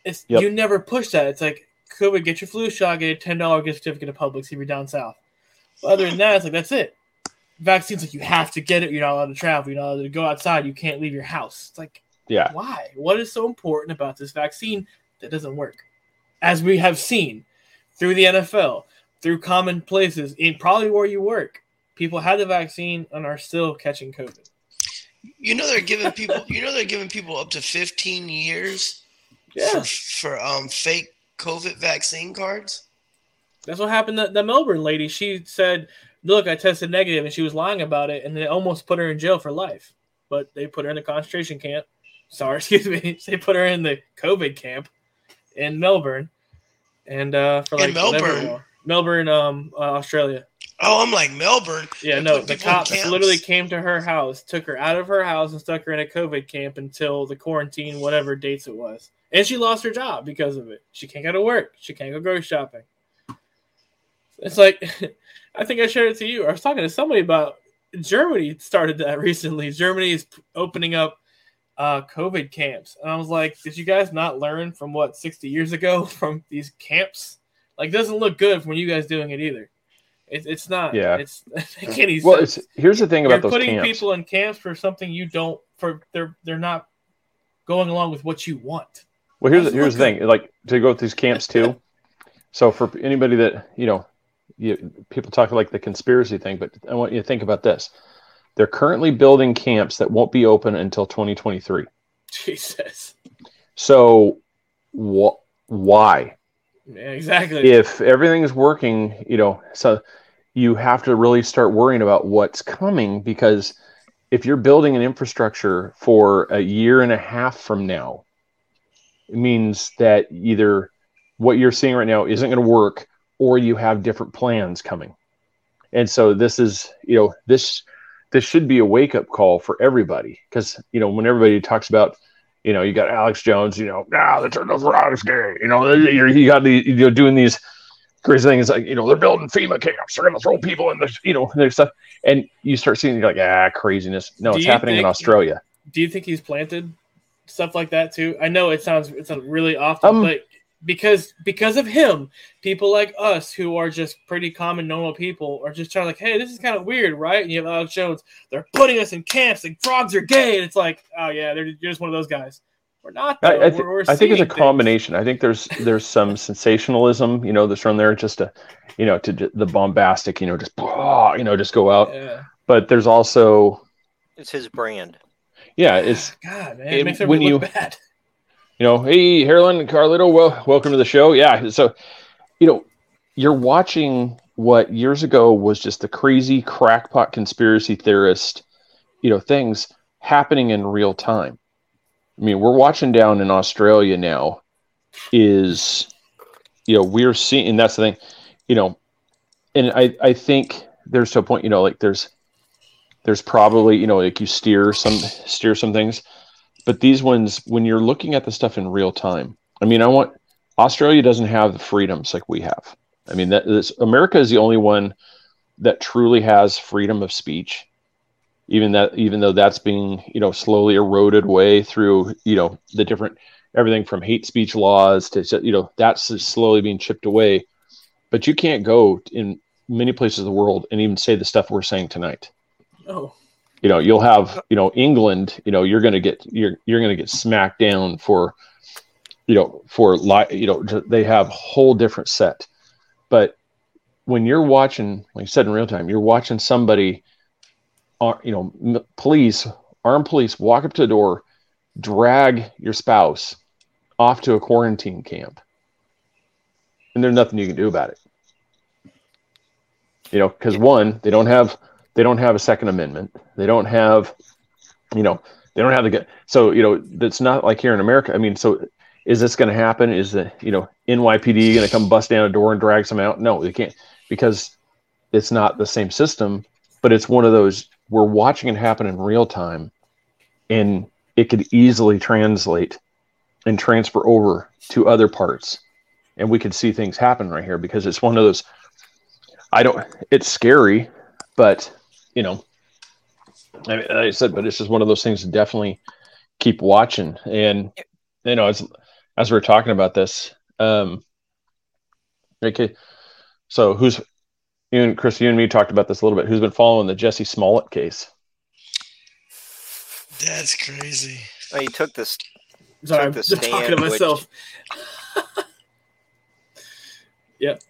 It's Yep. you never push that. It's like COVID, get your flu shot, get a ten dollar gift certificate to Publix if you're down south. But other than that, it's like that's it. Vaccines like you have to get it. You're not allowed to travel. You're not allowed to go outside. You can't leave your house. It's like yeah. why? What is so important about this vaccine that doesn't work? As we have seen through the NFL, through common places, in probably where you work, people had the vaccine and are still catching COVID. You know they're giving people. You know they're giving people up to 15 years Yeah, for, for um fake COVID vaccine cards. that's what happened. to the Melbourne lady, she said, "Look, I tested negative," and she was lying about it, and they almost put her in jail for life. But they put her in a concentration camp. Sorry, excuse me. They put her in the COVID camp in Melbourne, and uh, for like whatever Melbourne? Melbourne, um, uh, Australia. Oh, I'm like Melbourne. Yeah, no, the cops literally came to her house, took her out of her house, and stuck her in a COVID camp until the quarantine, whatever dates it was. And she lost her job because of it. She can't go to work. She can't go grocery shopping. It's like, I think I shared it to you. I was talking to somebody about Germany started that recently. Germany is opening up uh, COVID camps. And I was like, did you guys not learn from what, 60 years ago from these camps? Like, it doesn't look good from you guys doing it either. It, it's not. Yeah. It's it can't even Well, it's here's the thing about you're putting camps. people in camps for something you don't for they're they're not going along with what you want. Well, here's here's the thing. Like to go with these camps too. so for anybody that you know, you, people talk like the conspiracy thing, but I want you to think about this. They're currently building camps that won't be open until 2023. Jesus. So, wh- why? Yeah, exactly. If everything's working, you know, so you have to really start worrying about what's coming because if you're building an infrastructure for a year and a half from now, it means that either what you're seeing right now isn't going to work or you have different plans coming. And so this is, you know, this this should be a wake up call for everybody. Because you know when everybody talks about you know you got Alex Jones you know ah the turtles were Alex Day you know you're, you got the you know doing these crazy things like you know they're building FEMA camps they're gonna throw people in the you know their stuff and you start seeing you're like ah craziness. No Do it's happening in Australia. Do you think he's planted stuff like that too? I know it sounds it's not really often, Um, but because because of him, people like us who are just pretty common normal people are just trying to like, hey, this is kind of weird, right? And you have Alex Jones, they're putting us in camps and frogs are gay, and it's like, oh yeah, they're you're just one of those guys. We're not. Though. I, I, thi- we're, we're I think it's a seeing things. combination. I think there's there's some sensationalism, you know, that's from there just to, you know, to j- the bombastic, you know, just you know, just go out. Yeah. But there's also, It's his brand. yeah, it's God, man, it- it makes when look you- bad. You know, hey, Harlan and Carlito, well, welcome to the show. Yeah, so, you know, you're watching what years ago was just the crazy crackpot conspiracy theorist, you know things happening in real time. I mean, we're watching down in Australia now. Is you know we're seeing, and that's the thing, you know, and I I think there's to a point, you know, like there's there's probably you know like you steer some steer some things, but these ones when you're looking at the stuff in real time. I mean, I want Australia doesn't have the freedoms like we have. I mean, that this, America is the only one that truly has freedom of speech even that even though that's being you know slowly eroded away through you know the different everything from hate speech laws to you know that's slowly being chipped away but you can't go in many places of the world and even say the stuff we're saying tonight Oh, you know you'll have uh, you know england you know you're going to get you're you're going to get smacked down for you know for li- you know they have whole different set. But when you're watching like you said in real time you're watching somebody ar- you know police armed police walk up to the door drag your spouse off to a quarantine camp and there's nothing you can do about it. You know because one they don't have they don't have a second amendment. They don't have you know they don't have the so you know that's not like here in america. I mean so is this going to happen? Is the you know nypd going to come bust down a door and drag some out? No they can't because it's not the same system but it's one of those we're watching it happen in real time and it could easily translate and transfer over to other parts. And we could see things happen right here because it's one of those i don't it's scary but you know I, mean, I said but it's just one of those things to definitely keep watching and you know as as we're talking about this um okay so who's you and chris you and me talked about this a little bit who's been following the jussie smollett case That's crazy. Oh, he took this. sorry, I'm Took the just talking to myself. which- myself.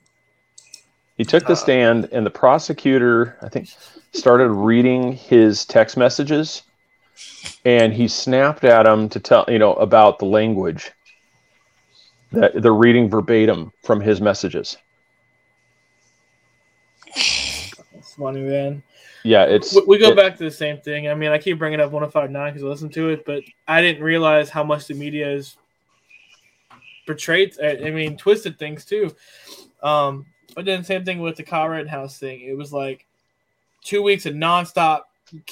He took the Uh, stand, and the prosecutor, I think, started reading his text messages, and he snapped at him to tell you know about the language that they're reading verbatim from his messages. It's funny, man. Yeah, it's We, we go it- back to the same thing. I mean, I keep bringing up 1059 because I listen to it, but I didn't realize how much the media is portrayed. I I mean, twisted things too. Um, but then same thing with the Kyle Rittenhouse thing. It was like two weeks of nonstop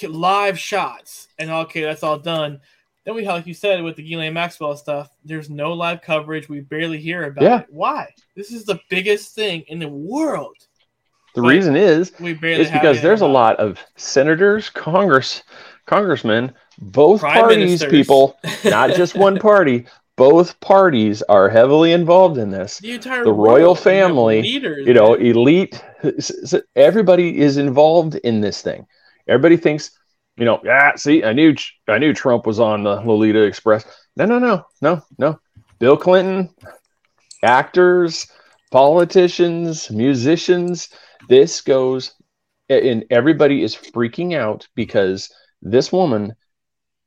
live shots, and okay, that's all done. Then we, like you said, with the Ghislaine Maxwell stuff, there's no live coverage. We barely hear about Yeah. it. Why? This is the biggest thing in the world. The But reason is We barely is because there's a lot of senators, Congress, congressmen, both Prime parties, ministers. people, not just one party. Both parties are heavily involved in this. the entire the royal family, leaders, You know, man. elite. Everybody is involved in this thing. Everybody thinks, you know, yeah. See, I knew, I knew Trump was on the Lolita Express. No, no, no, no, no. Bill Clinton, actors, politicians, musicians. This goes, and everybody is freaking out because this woman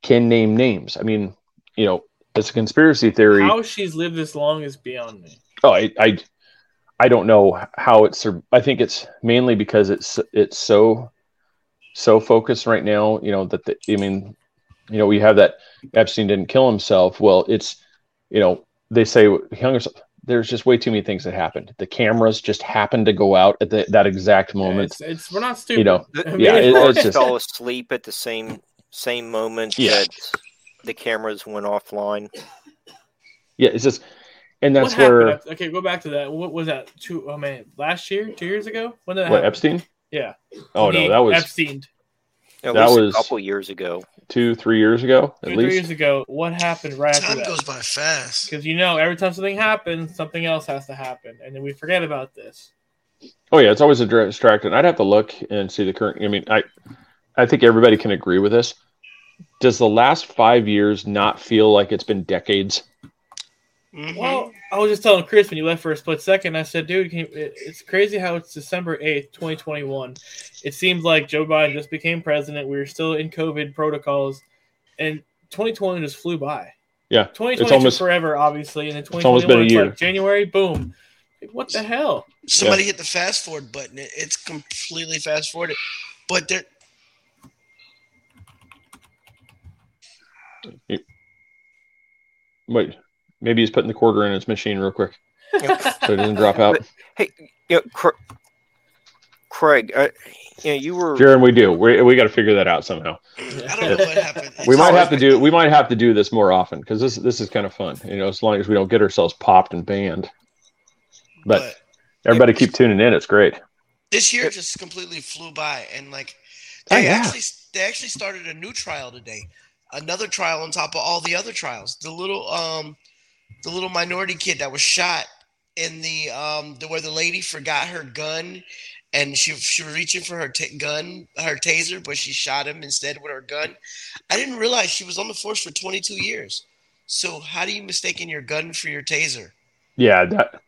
can name names. I mean, you know, it's a conspiracy theory. How she's lived this long is beyond me. Oh, I, I, I don't know how it's. I think it's mainly because it's it's so so focused right now. You know that the, I mean, you know, we have that Epstein didn't kill himself. Well, it's you know they say he hung himself. There's just way too many things that happened. The cameras just happened to go out at the, that exact moment. It's, it's we're not stupid. You know, The, yeah, his it- heart it's just- fell asleep at the same same moment Yeah. that the cameras went offline. yeah, it's just, and that's happened? where after- okay, go back to that. What was that? Two? Oh man, last year, two years ago. When did that what happen? Epstein. Yeah. Oh He no, that was Epstein. At That least was- a couple years ago. two, three years ago at Two, three least. years ago. What happened right after Time that? goes by fast. Because you know, every time something happens, something else has to happen, and then we forget about this. Oh yeah, it's always a dra- distracting. I'd have to look and see the current. I mean, I, I think everybody can agree with this. Does the last five years not feel like it's been decades? Mhm. Well, I was just telling Chris when you left for a split second. I said, "Dude, can you, it, it's crazy how it's December eighth, twenty twenty one. It seems like Joe Biden just became president. We were still in COVID protocols, and twenty twenty just flew by. Yeah, twenty twenty it's twenty almost- forever, obviously, and then twenty almost been one. a Like. January, boom. What the hell? Somebody hit the fast forward button. It, it's completely fast forwarded. But there, Wait, maybe he's putting the quarter in his machine real quick so it doesn't drop out. Hey, you know, Cra- Craig, uh, you know, you were Jaron, we do. We, we got to figure that out somehow. I don't know what happened. We might have to do. We might have to do this more often because this this is kind of fun. You know, as long as we don't get ourselves popped and banned. But But everybody keep tuning in. It's great. this year just completely flew by, and like Oh, they yeah. actually they actually started a new trial today, another trial on top of all the other trials. The little um, the little minority kid that was shot in the um, the where the lady forgot her gun. And she, she was reaching for her ta gun, her taser, but she shot him instead with her gun. I didn't realize she was on the force for 22 years. So how do you mistaken your gun for your taser? Yeah, that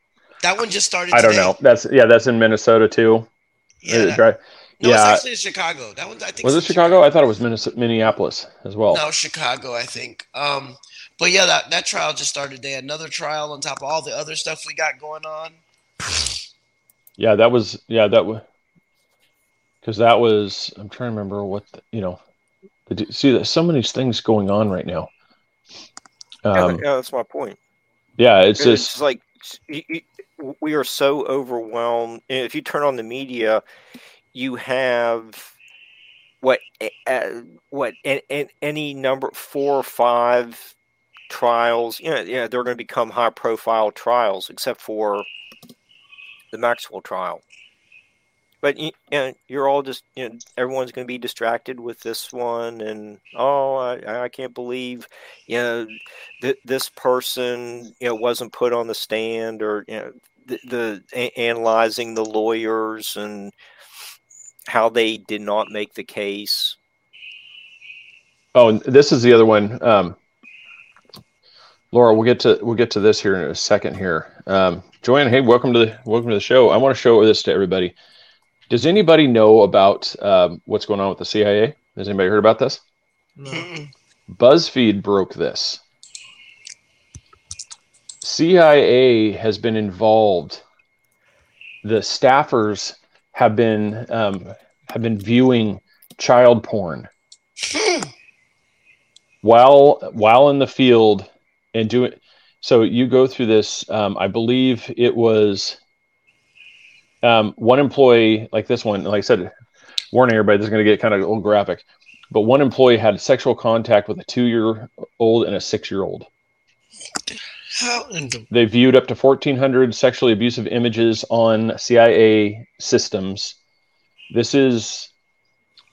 That one just started. I don't know. That's yeah, that's in Minnesota too. Yeah, that-? No, yeah. it's actually in Chicago. That one, I think. Was it it's in Chicago? I thought it was Minnesota, Minneapolis as well. No, Chicago, I think. Um, but yeah, that, that trial just started today. Another trial on top of all the other stuff we got going on. Yeah, that was yeah that was because that was I'm trying to remember what the, you know. The, see, there's so many things going on right now. yeah, Um, yeah, that's my point. yeah, it's It's, just like y- y- we are so overwhelmed. And If you turn on the media, you have what uh, what any number four or five trials. Yeah, yeah, they're going to become high profile trials, except for the Maxwell trial. But you, you know, you're all just you know everyone's going to be distracted with this one, and oh, I, I can't believe you know th- this person you know wasn't put on the stand or you know the, the a- analyzing the lawyers and how they did not make the case Oh, and this is the other one. Um, Laura, we'll get to we'll get to this here in a second. Here, um, Joanne. Hey, welcome to the welcome to the show. I want to show this to everybody. Does anybody know about um, what's going on with the CIA? Has anybody heard about this? No. BuzzFeed broke this. CIA has been involved. The staffers have been um, have been viewing child porn while while in the field and doing. So you go through this. Um, I believe it was um, one employee like this one. Like I said, warning everybody, this is going to get kind of a little graphic. But one employee had sexual contact with a two-year-old and a six-year-old. How in the They viewed up to 1,400 sexually abusive images on CIA systems. This is,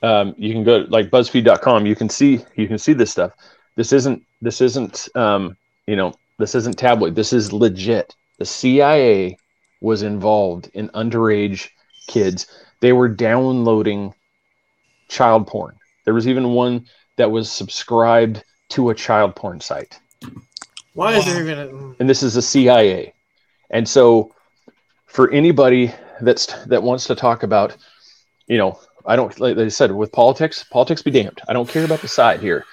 um, you can go like BuzzFeed.com. You can see you can see this stuff. This isn't this isn't um, you know this isn't tabloid. This is legit. The CIA was involved in underage kids. They were downloading child porn. There was even one that was subscribed to a child porn site Why is there even a. Mm. and this is the CIA. And so, for anybody that's that wants to talk about, you know, I don't like I said with politics, politics be damned. I don't care about the side here.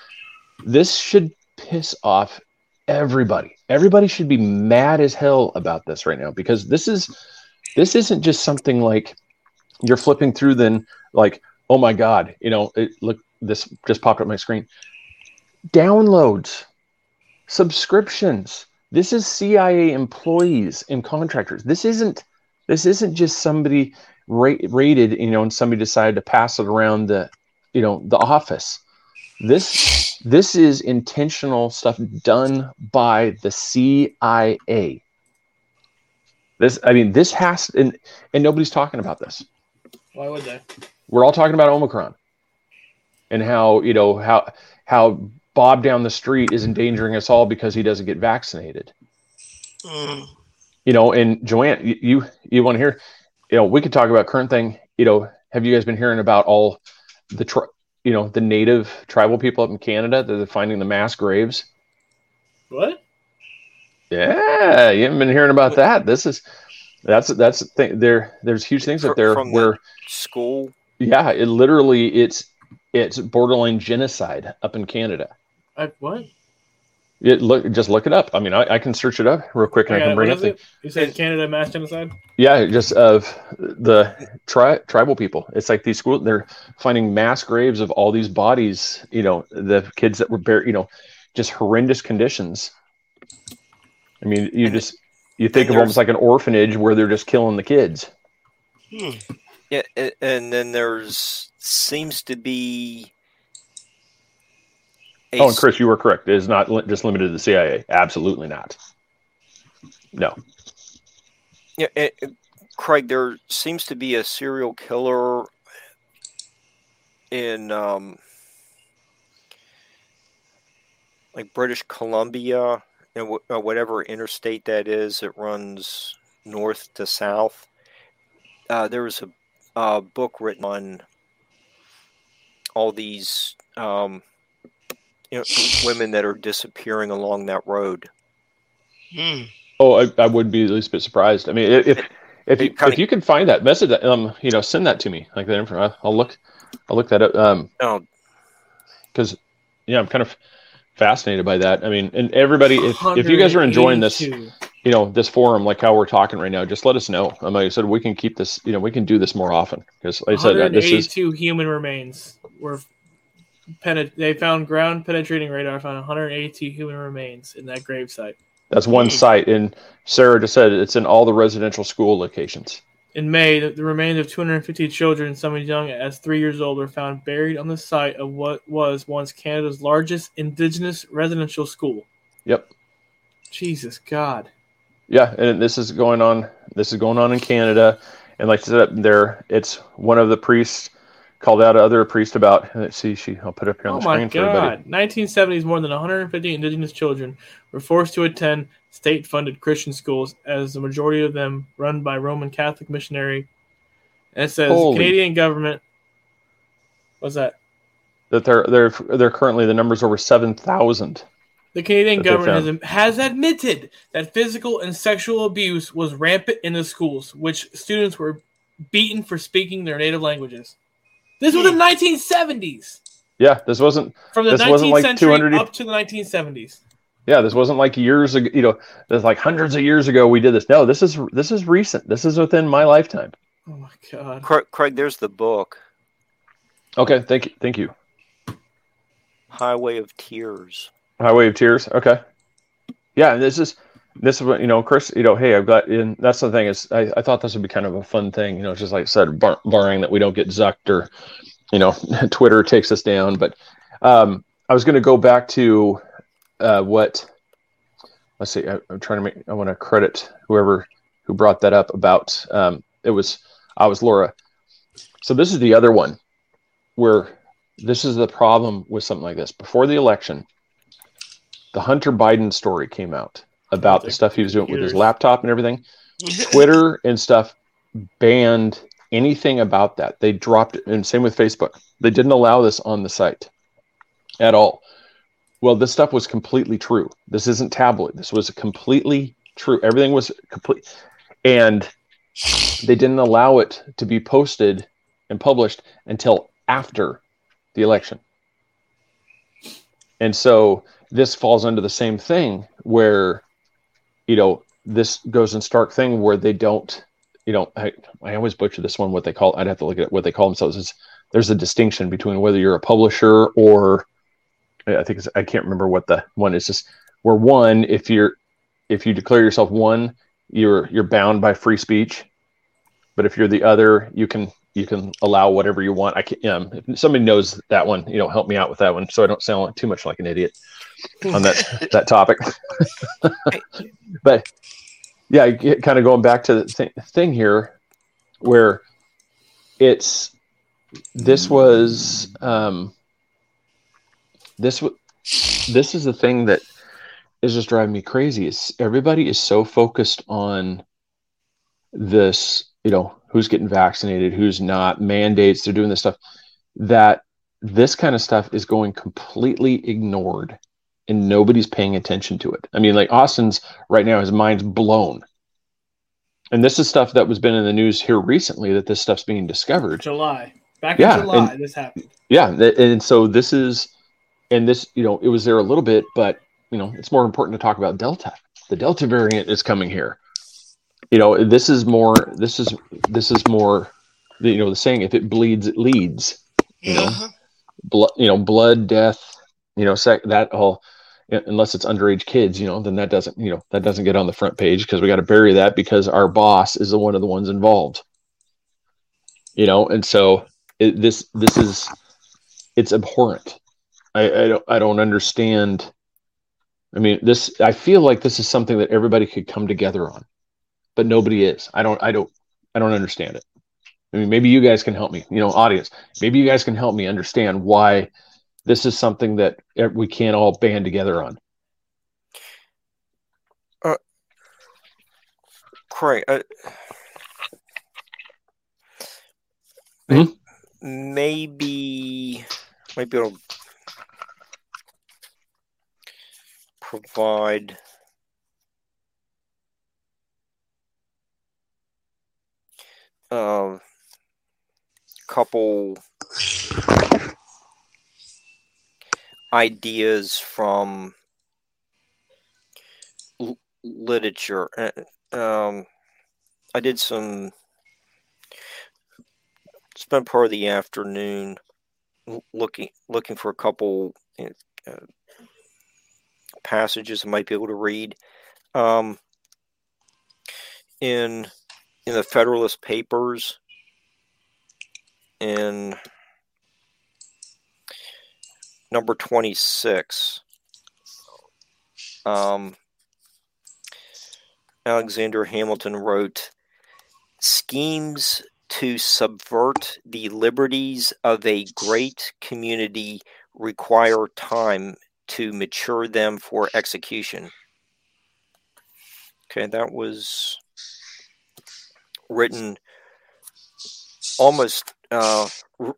This should piss off everybody. Everybody should be mad as hell about this right now because this is this isn't just something like you're flipping through then like oh my god, you know, it, look this just popped up my screen. Downloads subscriptions. This is cia employees and contractors. This isn't this isn't just somebody ra- rated you know and somebody decided to pass it around the you know the office. This this is intentional stuff done by the cia this i mean this has and and nobody's talking about this. Why would they? we're all talking about Omicron and how you know how how Bob down the street is endangering us all because he doesn't get vaccinated. Mm. You know, and Joanne, you you, you want to hear? You know, we could talk about current thing. You know, have you guys been hearing about all the tri- you know the native tribal people up in Canada that they're finding the mass graves? What? Yeah, you haven't been hearing about that. This is that's that's the thing. There there's huge things up there from the- where school yeah, it literally it's it's borderline genocide up in Canada. I, what? It look just look it up. I mean, I, I can search it up real quick and I, got can it. bring What up is the? You said Canada mass genocide? yeah, just of the tri- tribal people. It's like these school they're finding mass graves of all these bodies. You know, the kids that were buried. You know, just horrendous conditions. I mean, you just you think of almost like an orphanage where they're just killing the kids. Hmm. Yeah, and then there's seems to be. A Oh, and Chris, you were correct. It is not li- just limited to the CIA. Absolutely not. No. Yeah, eh, eh, Craig, there seems to be a serial killer in um, like British Columbia and wh- uh, whatever interstate that is that runs north to south. Uh, there was a, uh book written on all these um, you know, women that are disappearing along that road. Hmm. Oh, I, I would be at least a bit surprised. I mean, if if if you, it kinda- if you can find that message, um, you know, send that to me. Like that info, I'll- I'll look, I'll look that up. Um, Oh, because yeah, I'm kind of fascinated by that. I mean, and everybody, if if you guys are enjoying this, you know, this forum, like how we're talking right now, just let us know. Um, like I said, we can keep this, you know, we can do this more often because, like I said, uh, this is 182 human remains were penet- they found ground penetrating radar found 182 human remains in that gravesite. that's one Hmm. site. And Sarah just said it's in all the residential school locations. In May, the, the remains of 250 children, some as young as three years old, were found buried on the site of what was once Canada's largest Indigenous residential school. Yep. Jesus God. Yeah, and this is going on. This is going on in Canada, and like I said, up there, it's one of the priests called out other priest about. Let's see, she. I'll put it up here on Oh the screen for everybody. God. 1970s, more than 150 Indigenous children were forced to attend state funded Christian schools, as the majority of them run by Roman Catholic missionary. And it says Holy- Canadian government. What's that? That they're they're they're currently the numbers over seven thousand. The Canadian government has, has admitted that physical and sexual abuse was rampant in the schools, which students were beaten for speaking their native languages. This was hmm. the 1970s. Yeah, this wasn't. From the This 19th wasn't like century 200 up to the 1970s. Yeah, this wasn't like years ago. You know, there's like hundreds of years ago we did this. No, this is this is recent. This is within my lifetime. Oh my God. Craig, Craig, there's the book, Okay, thank you, thank you. Highway of Tears. Highway of Tears. Okay. Yeah, and this is this is what you know, Chris. You know, hey, I've got in. That's the thing is, I, I thought this would be kind of a fun thing. You know, just like I said, bar, barring that we don't get zucked or, you know, Twitter takes us down. But um, I was going to go back to uh, what. Let's see. I, I'm trying to make. I want to credit whoever who brought that up about. Um, it was I was Laura. So this is the other one, where this is the problem with something like this. Before the election, the Hunter Biden story came out about the stuff he was doing with his laptop and everything. Twitter and stuff banned anything about that. They dropped it, and same with Facebook. They didn't allow this on the site at all. Well, this stuff was completely true. This isn't tabloid. This was completely true. Everything was complete, and they didn't allow it to be posted and published until after the election. And so this falls under the same thing where, you know, this goes in stark thing where they don't, you know, I, I always butcher this one, what they call, I'd have to look at what they call themselves is there's a distinction between whether you're a publisher or I think I can't remember what the one is just where one, if you're, if you declare yourself one, you're, you're bound by free speech. But if you're the other, you can, you can allow whatever you want. I can, um, if somebody knows that one, you know, help me out with that one. So I don't sound too much like an idiot on that, that topic. but yeah, kind of going back to the th- thing here where it's, this was, um, this was, this is the thing that is just driving me crazy is everybody is so focused on this, you know, who's getting vaccinated, who's not, mandates, they're doing this stuff, that this kind of stuff is going completely ignored and nobody's paying attention to it. I mean, like Austin's right now, his mind's blown. And this is stuff that was been in the news here recently that this stuff's being discovered. July. Back Yeah, in July, and- this happened. Yeah, and so this is, and this, you know, it was there a little bit, but you know, it's more important to talk about Delta. The Delta variant is coming here. You know, this is more. This is this is more. You know, the saying, if it bleeds, it leads. You know, Uh-huh. blood. You know, blood, death. You know, sec- that all. Unless it's underage kids, you know, then that doesn't, you know, that doesn't get on the front page because we got to bury that because our boss is the one of the ones involved. You know, and so it, this this is it's abhorrent. I, I don't I don't understand. I mean, this I feel like this is something that everybody could come together on, but nobody is. I don't I don't I don't understand it. I mean, maybe you guys can help me. You know, audience, maybe you guys can help me understand why this is something that we can't all band together on. Uh, Craig, uh, Hmm? maybe maybe it'll provide a couple ideas from l- literature. Uh, Um, I did some spent part of the afternoon looking looking for a couple uh, passages I might be able to read. Um, in in the Federalist Papers, in number twenty six. Um, Alexander Hamilton wrote schemes to subvert the liberties of a great community require time to mature them for execution. Okay, that was written almost uh,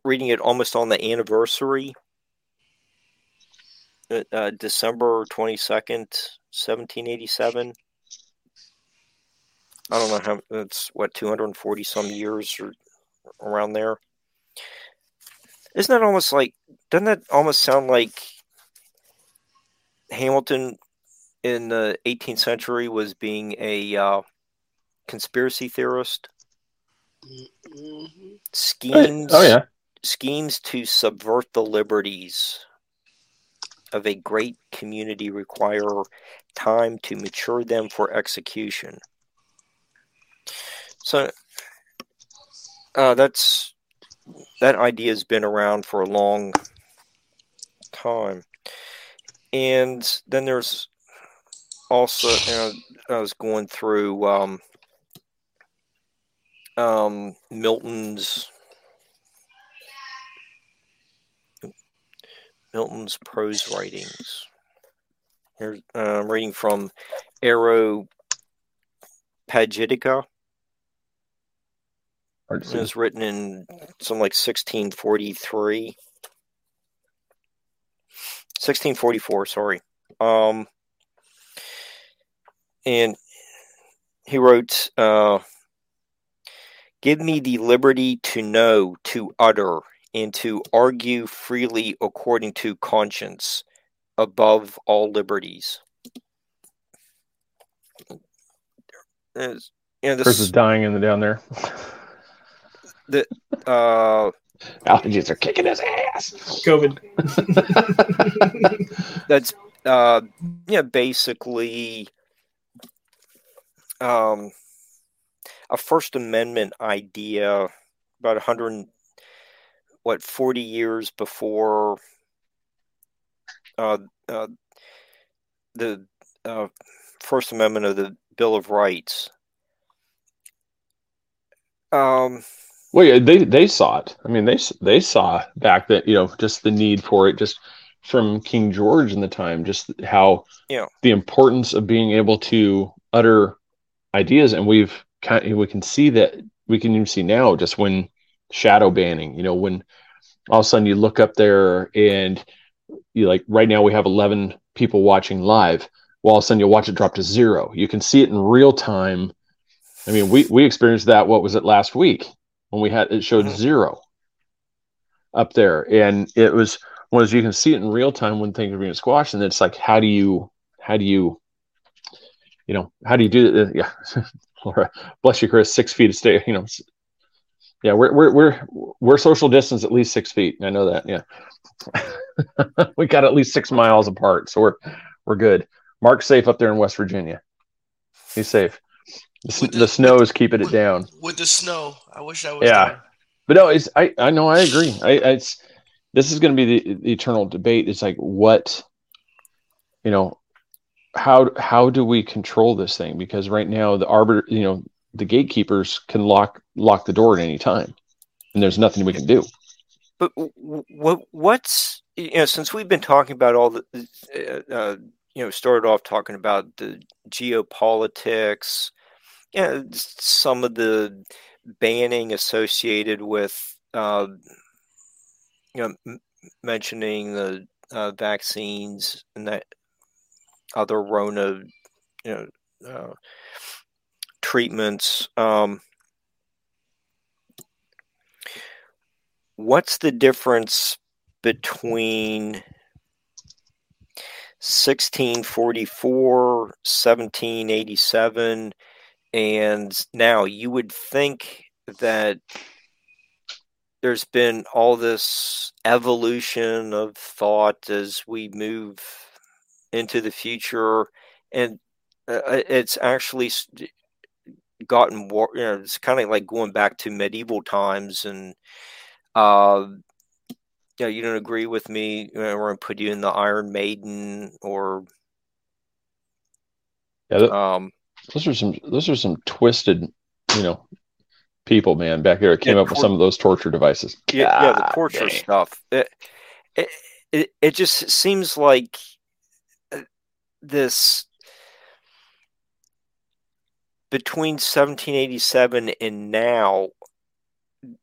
reading it almost on the anniversary, uh, uh, December 22nd, 1787. I don't know how that's what 240 some years or around there. Isn't that almost like doesn't that almost sound like Hamilton in the 18th century was being a uh, conspiracy theorist? Mhm. Schemes Oh yeah, schemes to subvert the liberties of a great community require time to mature them for execution. So uh, that's that idea has been around for a long time, and then there's also you know, I was going through um, um, Milton's Milton's prose writings. Here's uh, I'm reading from Areopagitica. Hard to It was written in some like 1643. 1644, sorry. Um, and he wrote, uh, Give me the liberty to know, to utter, and to argue freely according to conscience, above all liberties. There's- you know, Chris this, is dying in the down there. uh, Allergies are kicking his ass. COVID. that's uh yeah basically um a first amendment idea about 100 and- what 40 years before uh, uh the uh first amendment of the bill of rights um Well, yeah, they they saw it. I mean, they they saw back that you know just the need for it, just from King George in the time, just how Yeah. the importance of being able to utter ideas, and we've kind we can see that we can even see now just when shadow banning, you know, when all of a sudden you look up there and you like right now we have 11 people watching live. Well, all of a sudden you'll watch it drop to zero. You can see it in real time. I mean, we we experienced that. What was it last week? when we had it showed Mhm. zero up there and it was was you can see it in real time when things are being squashed and it's like how do you how do you you know how do you do that yeah Laura, bless you chris six feet of stay you know yeah we're we're we're we're social distance at least six feet i know that yeah we got at least six miles apart so we're We're good. Mark's safe up there in West Virginia. He's safe. The, the, the- snow is keeping it down. with the snow. I wish I was. Yeah. there. But no, it's I I know I agree. I it's this is going to be the, the eternal debate. It's like what you know how how do we control this thing? Because right now the arbiter, you know, the gatekeepers can lock lock the door at any time, and there's nothing we can do. But what what's you know since we've been talking about all the uh, uh, you know started off talking about the geopolitics, you know, some of the banning associated with uh, you know m- mentioning the uh, vaccines and that other Rona you know uh, treatments. Um, what's the difference between 1644 1787 and now you would think that there's been all this evolution of thought as we move into the future and uh, it's actually gotten war you know it's kind of like going back to medieval times and uh, yeah, you don't agree with me. You know, we're gonna put you in the Iron Maiden or Yeah, th- um, those are some those are some twisted, you know, people, man, back there that came Yeah, up with some of those torture devices. yeah, yeah, the torture dang. stuff. It, it it it just seems like uh, this between 1787 and now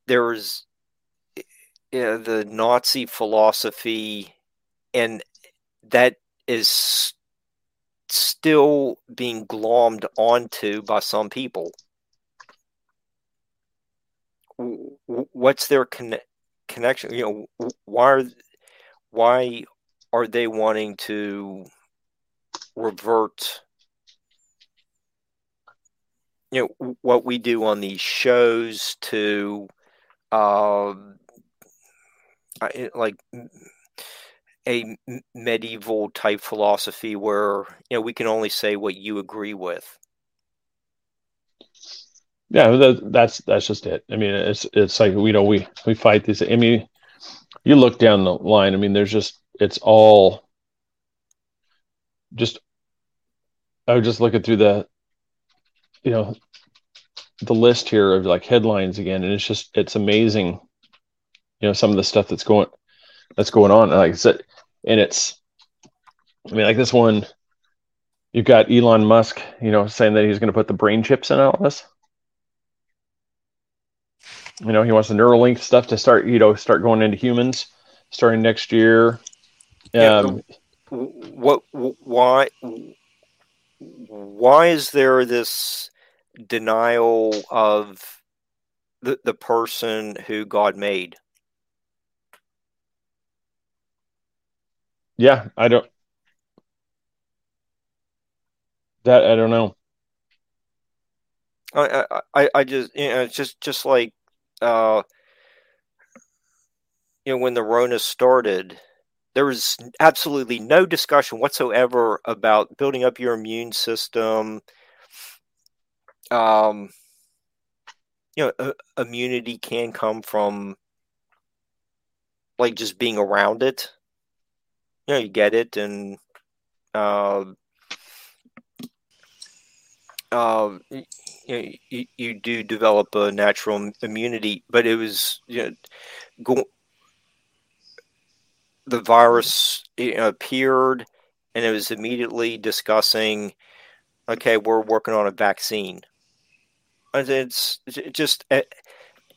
there was yeah, the Nazi philosophy, and that is s- still being glommed onto by some people. What's their conne- connection? You know, why are why are they wanting to revert? You know what we do on these shows to. Um, I- like a medieval type philosophy where you know we can only say what you agree with. Yeah, that's that's just it. I mean, it's it's like you know we we fight these. I mean, you look down the line. I mean, there's just it's all just. I was just looking through the, you know, the list here of like headlines again, and it's just it's amazing. You know, some of the stuff that's going that's going on. Like I said, and it's. I mean, like this one. You've got Elon Musk, you know, saying that he's going to put the brain chips in all this. You know, he wants the Neuralink stuff to start, you know, start going into humans starting next year. Yeah, Um, What? Why? Why is there this denial of the the person who God made? yeah, I don't. That I don't know. I I, I- just you know it's just just like uh you know when the Rona started, there was absolutely no discussion whatsoever about building up your immune system. Um, you know, uh, immunity can come from like just being around it. You know, you get it, and uh, uh, you, know, you, you do develop a natural immunity, but it was you know, go, the virus you know, appeared, and it was immediately discussing, okay, we're working on a vaccine. It's just eh,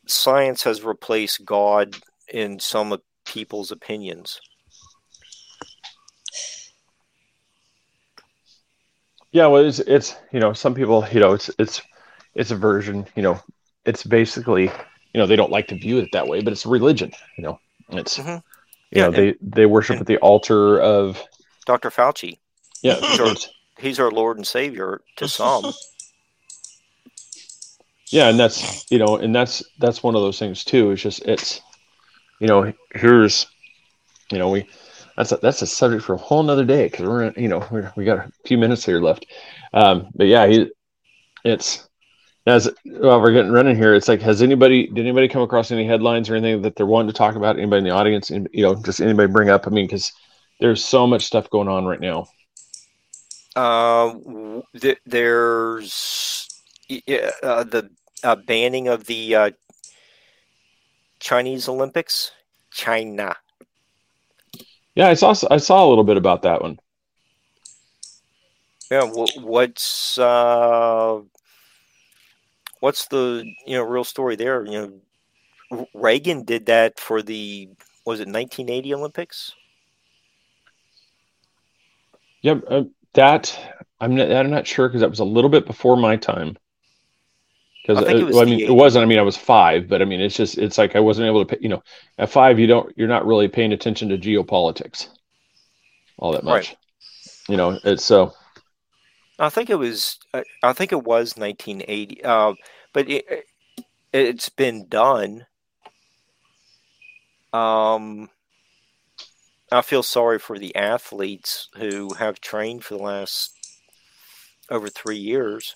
science has replaced God in some of people's opinions. Yeah, well, it's it's you know some people you know it's it's it's a version you know it's basically you know they don't like to view it that way, but it's religion. You know, it's Mhm. you know Yeah, they they worship at the altar of Dr. Fauci, yeah. Sure. it's- he's our Lord and Savior to some. yeah and that's you know and that's that's one of those things too it's just it's you know here's you know we that's a, that's a subject for a whole nother day because we're you know we're, we got a few minutes here left. Um, but yeah, he, it's as well, we're getting running here. It's like, has anybody did anybody come across any headlines or anything that they're wanting to talk about? Anybody in the audience? And you know, just anybody bring up? I mean, because there's so much stuff going on right now. Uh, th- there's uh, the uh, banning of the uh, Chinese Olympics. China. Yeah, I saw I saw a little bit about that one. Yeah. wh- what's uh, what's the you know real story there? You know, Reagan did that for the was it 1980 Olympics? Yeah, uh, that I'm not, I'm not sure because that was a little bit before my time. Because I think it was I mean, it 80s. wasn't. I mean, I was five, but I mean, it's just it's like I wasn't able to. Pay, you know, at five, you don't you're not really paying attention to geopolitics all that much. Right. You know, it's so. I think it was. I think it was 1980. Uh, but it- it's been done. Um, I feel sorry for the athletes who have trained for the last over three years.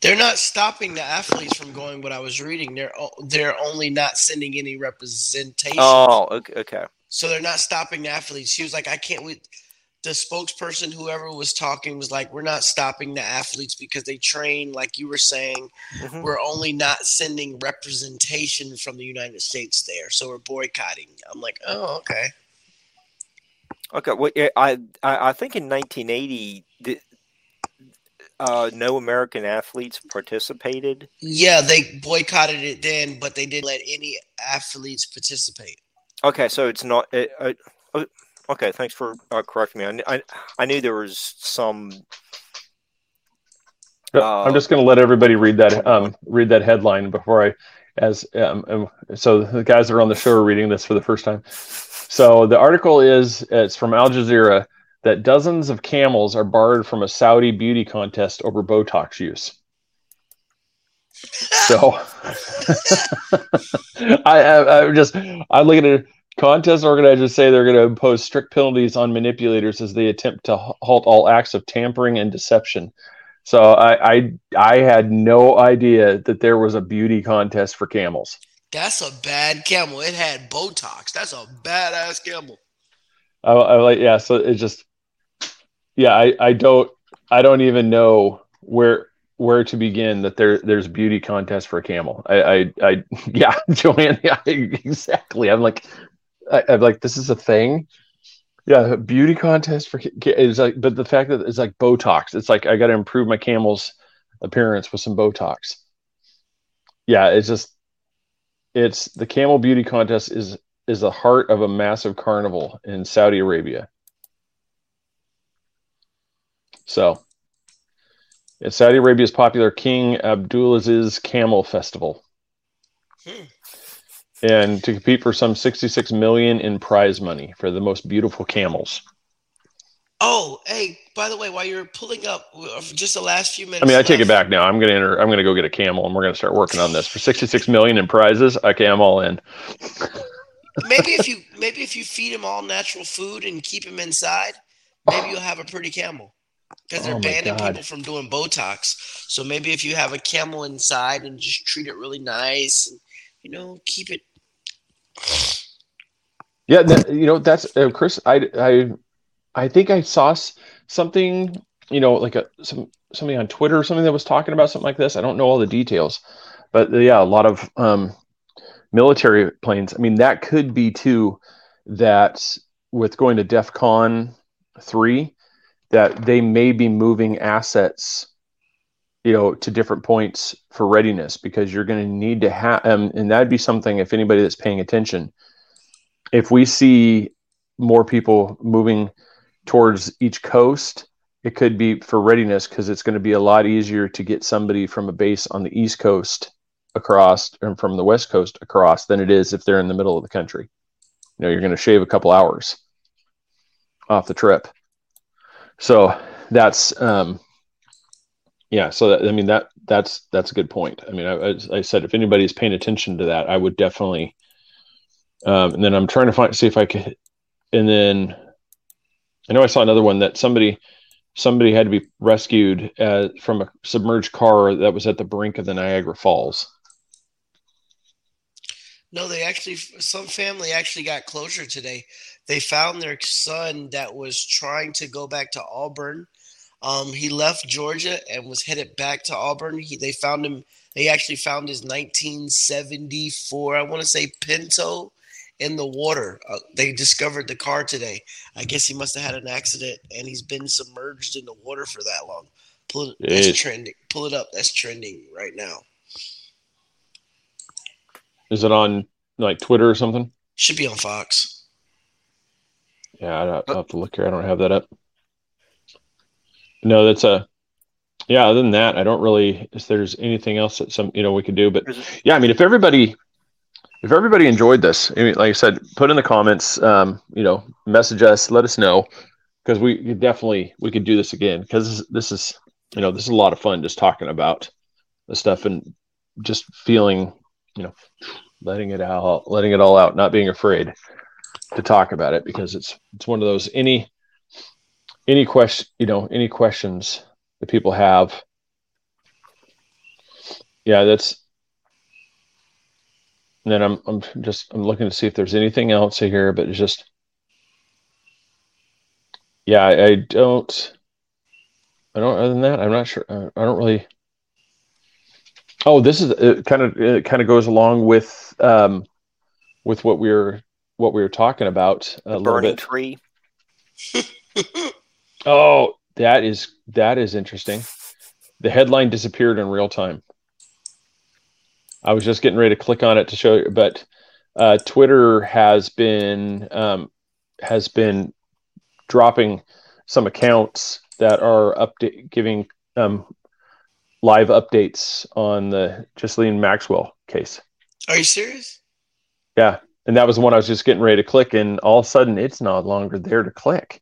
They're not stopping the athletes from going. What I was reading, they're they're only not sending any representation. Oh, okay. okay. So they're not stopping the athletes. She was like, I can't wait. The spokesperson, whoever was talking, was like, We're not stopping the athletes because they train, like you were saying. Mhm. We're only not sending representation from the United States there. So we're boycotting. I'm like, Oh, okay. Okay. Well, I, I I think in 1980, the, uh, no American athletes participated. Yeah, they boycotted it then, but they didn't let any athletes participate. Okay, so it's not. It, uh, uh, okay, thanks for uh, correcting me. I, I I knew there was some. Uh, I'm just going to let everybody read that um, read that headline before I, as um, um, so the guys that are on the show are reading this for the first time. So the article is it's from Al Jazeera that dozens of camels are barred from a Saudi beauty contest over Botox use. So I, I I'm just I look at it. Contest organizers say they're going to impose strict penalties on manipulators as they attempt to halt all acts of tampering and deception. So I, I I had no idea that there was a beauty contest for camels. That's a bad camel. It had Botox. That's a badass camel. I, I like yeah. So it just yeah. I, I don't I don't even know where where to begin that there there's beauty contest for a camel. I I, I yeah, Joanne. Yeah, exactly. I'm like I, I'm like this is a thing. Yeah, beauty contest for ca- like, but the fact that it's like Botox. It's like I got to improve my camel's appearance with some Botox. Yeah, it's just it's the camel beauty contest is is the heart of a massive carnival in Saudi Arabia. So, it's Saudi Arabia's popular King Abdulaziz Camel Festival. Hmm. And to compete for some 66 million in prize money for the most beautiful camels. Oh, hey, by the way, while you're pulling up, uh, just the last few minutes. I mean, I take it back now. I'm gonna enter. I'm gonna go get a camel, and we're gonna start working on this for 66 million in prizes. Okay, I'm all in. maybe if you maybe if you feed him all natural food and keep him inside, maybe you'll have a pretty camel. Because they're Oh banning God. people from doing Botox. So maybe if you have a camel inside and just treat it really nice and you know keep it. Yeah, that, you know that's uh, Chris. I I I think I saw something. You know, like a some somebody on Twitter or something that was talking about something like this. I don't know all the details, but uh, yeah, a lot of um, military planes. I mean, that could be too. That with going to DEF CON three, that they may be moving assets, you know, to different points for readiness because you're going to need to have, um, and that'd be something if anybody that's paying attention if we see more people moving towards each coast, it could be for readiness because it's going to be a lot easier to get somebody from a base on the east coast across and from the west coast across than it is if they're in the middle of the country. You know, you're going to shave a couple hours off the trip. So that's um yeah, so that, I mean that that's that's a good point. I mean, I, I said if anybody's paying attention to that, I would definitely um, and then I'm trying to find see if I could, and then I know I saw another one that somebody somebody had to be rescued uh, from a submerged car that was at the brink of the Niagara Falls. No, they actually, some family actually got closure today. They found their son that was trying to go back to Auburn. Um, he left Georgia and was headed back to Auburn. He, they found him. They actually found his 1974, I want to say Pinto, in the water. Uh, they discovered the car today. I guess he must have had an accident and he's been submerged in the water for that long. Pull it, that's Jeez. trending. Pull it up. That's trending right now. Is it on like Twitter or something? Should be on Fox. Yeah, I'd- I'll have to look here. I don't have that up. No, that's a. Yeah, other than that, I don't really. If there's anything else that some you know we could do, but yeah, I mean, if everybody, if everybody enjoyed this, I mean, like I said, put in the comments, um, you know, message us, let us know, because we could definitely we could do this again because this is you know this is a lot of fun just talking about the stuff and just feeling you know letting it out letting it all out not being afraid to talk about it because it's it's one of those any any question you know any questions that people have. Yeah that's and then I'm I'm just I'm looking to see if there's anything else here, but it's just yeah, I, I don't I don't other than that, I'm not sure uh, I don't really Oh, this is it kind of it kind of goes along with um with what we were what we were talking about a The little burning bit. tree. Oh, that is that is interesting. The headline disappeared in real time. I was just getting ready to click on it to show you, but uh, Twitter has been um, has been dropping some accounts that are update giving um, live updates on the Ghislaine Maxwell case. Are you serious? Yeah, and that was the one I was just getting ready to click, and all of a sudden it's not longer there to click.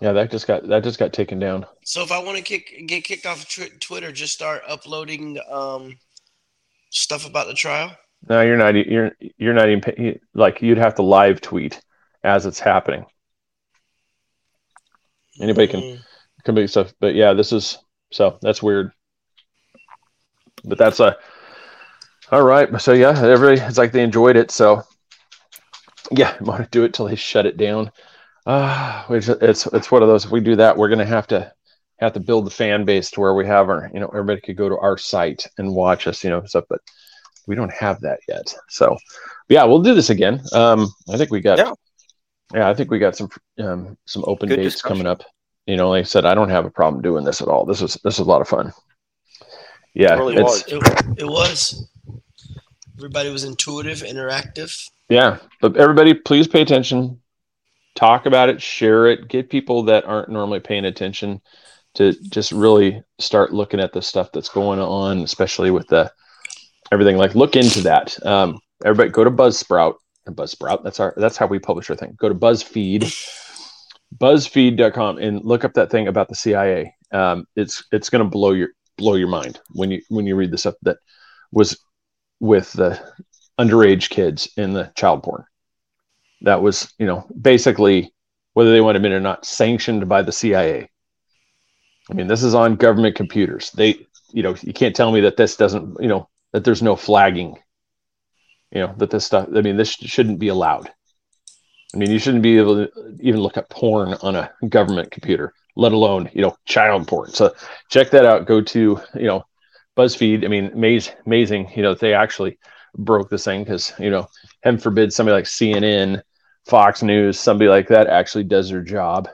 Yeah, that just got that just got taken down. So if I want to kick get kicked off of tw- Twitter, just start uploading um, stuff about the trial. No, you're not. You're you're not even like you'd have to live tweet as it's happening. Anybody can Mm. can make stuff, but yeah, this is so that's weird. But that's a all right. So yeah, everybody it's like they enjoyed it. So yeah, I want to do it till they shut it down. Ah, which it's it's one of those. If we do that, we're gonna have to have to build the fan base to where we have our you know everybody could go to our site and watch us you know stuff, but we don't have that yet. So yeah, we'll do this again. Um, I think we got Yeah. yeah, I think we got some um some open Good dates discussion. coming up. You know, like I said, I don't have a problem doing this at all. This is this is a lot of fun. Yeah, It really it's was. It, it was. Everybody was intuitive, interactive. yeah. But everybody, please pay attention. Talk about it, share it, get people that aren't normally paying attention to just really start looking at the stuff that's going on, especially with the everything. Like look into that. Um, everybody go to Buzzsprout. Buzzsprout. That's our that's how we publish our thing. Go to BuzzFeed, BuzzFeed.com, and look up that thing about the CIA. Um, it's it's going to blow your blow your mind when you when you read the stuff that was with the underage kids in the child porn. That was you know basically whether they want to admit it or not sanctioned by the CIA. I mean, this is on government computers. They, you know, you can't tell me that this doesn't, you know, that there's no flagging. You know, that this stuff. I mean, this shouldn't be allowed. I mean, you shouldn't be able to even look at porn on a government computer, let alone, you know, child porn. So check that out. Go to, you know, BuzzFeed. I mean, amaz- amazing, you know, they actually broke this thing because, you know, heaven forbid somebody like CNN, Fox News, somebody like that actually does their job.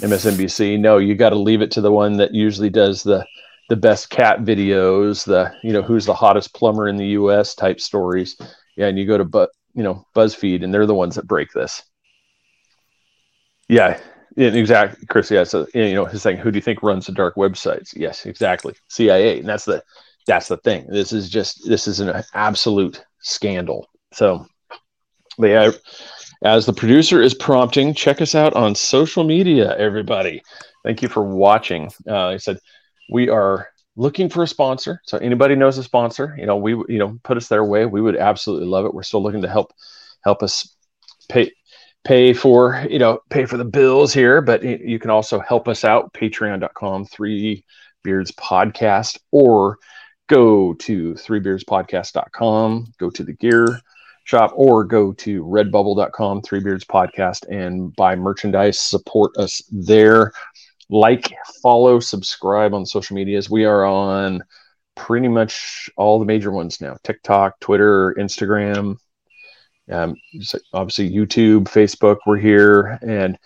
MSNBC. No, you got to leave it to the one that usually does the the best cat videos, the you know who's the hottest plumber in the U.S. type stories. Yeah, and you go to but you know BuzzFeed, and they're the ones that break this. Yeah, yeah, exactly, Chris. Yeah, so you know his thing. Who do you think runs the dark websites? Yes, exactly, CIA, and that's the that's the thing. This is just this is an absolute scandal. So, but yeah, as the producer is prompting, check us out on social media, everybody. Thank you for watching. Uh, I said, we are looking for a sponsor. So anybody knows a sponsor, you know, we you know put us their way. We would absolutely love it. We're still looking to help help us pay pay for you know pay for the bills here but you can also help us out patreon.com three beards podcast or go to threebeardspodcast.com go to the gear shop or go to redbubble.com three beards podcast and buy merchandise. Support us there. Like follow subscribe on social medias. We are on pretty much all the major ones now. Tiktok twitter instagram um, obviously youtube facebook we're here and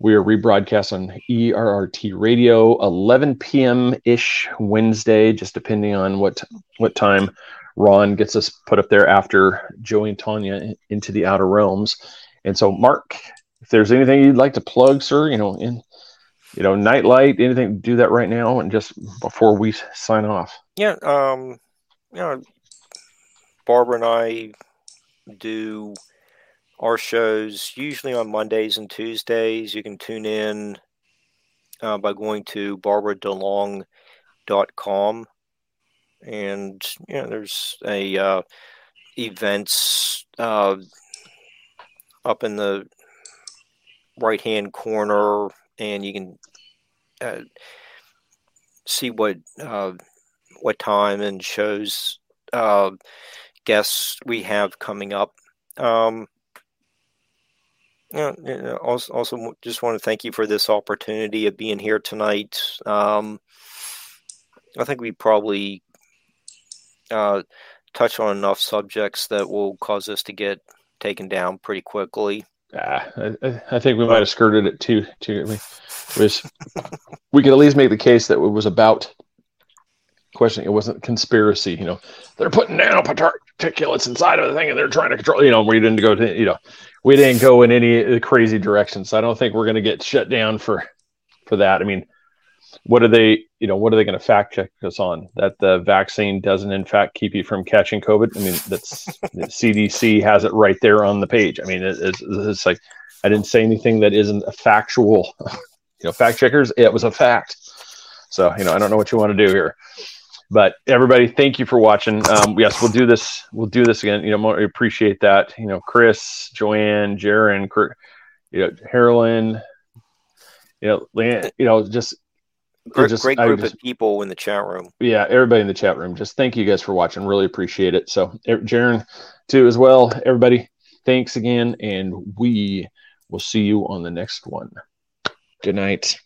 we are rebroadcast on errt radio 11 p.m ish wednesday just depending on what what time ron gets us put up there after joey and tanya into the outer realms. And so mark if there's anything you'd like to plug sir you know in you know nightlight anything do that right now and just before we sign off. Yeah, um, you know, Barbara and I do our shows usually on Mondays and Tuesdays. You can tune in uh, by going to barbaradelong.com. And, you know, there's a uh, events uh, up in the right hand corner, and you can uh, see what uh, what time and shows uh, guests we have coming up. Um, you know, also, also just want to thank you for this opportunity of being here tonight. Um, I think we probably uh, touch on enough subjects that will cause us to get taken down pretty quickly. Ah, I, I- think we might have skirted it too. Too. I mean, was we could at least make the case that it was about question. It wasn't conspiracy. You know, they're putting nanoparticulates inside of the thing and they're trying to control. You know, we didn't go to. You know, we didn't go in any crazy directions. So I don't think we're going to get shut down for for that. I mean, what are they? You know, what are they going to fact check us on? That the vaccine doesn't in fact keep you from catching COVID. I mean, that's the CDC has it right there on the page. I mean, it, it's, it's like I didn't say anything that isn't a factual. You know, fact checkers. It was a fact. So you know, I don't know what you want to do here, but everybody, thank you for watching. Um, yes, we'll do this. We'll do this again. You know, more, appreciate that. You know, Chris, Joanne, Jaron, you know, Harlan. You know, Lan, you know, just Great, just- great group just- of people in the chat room. yeah, everybody in the chat room, just thank you guys for watching. Really appreciate it. So, er- Jaron, too, as well. Everybody, thanks again, and we will see you on the next one. Good night.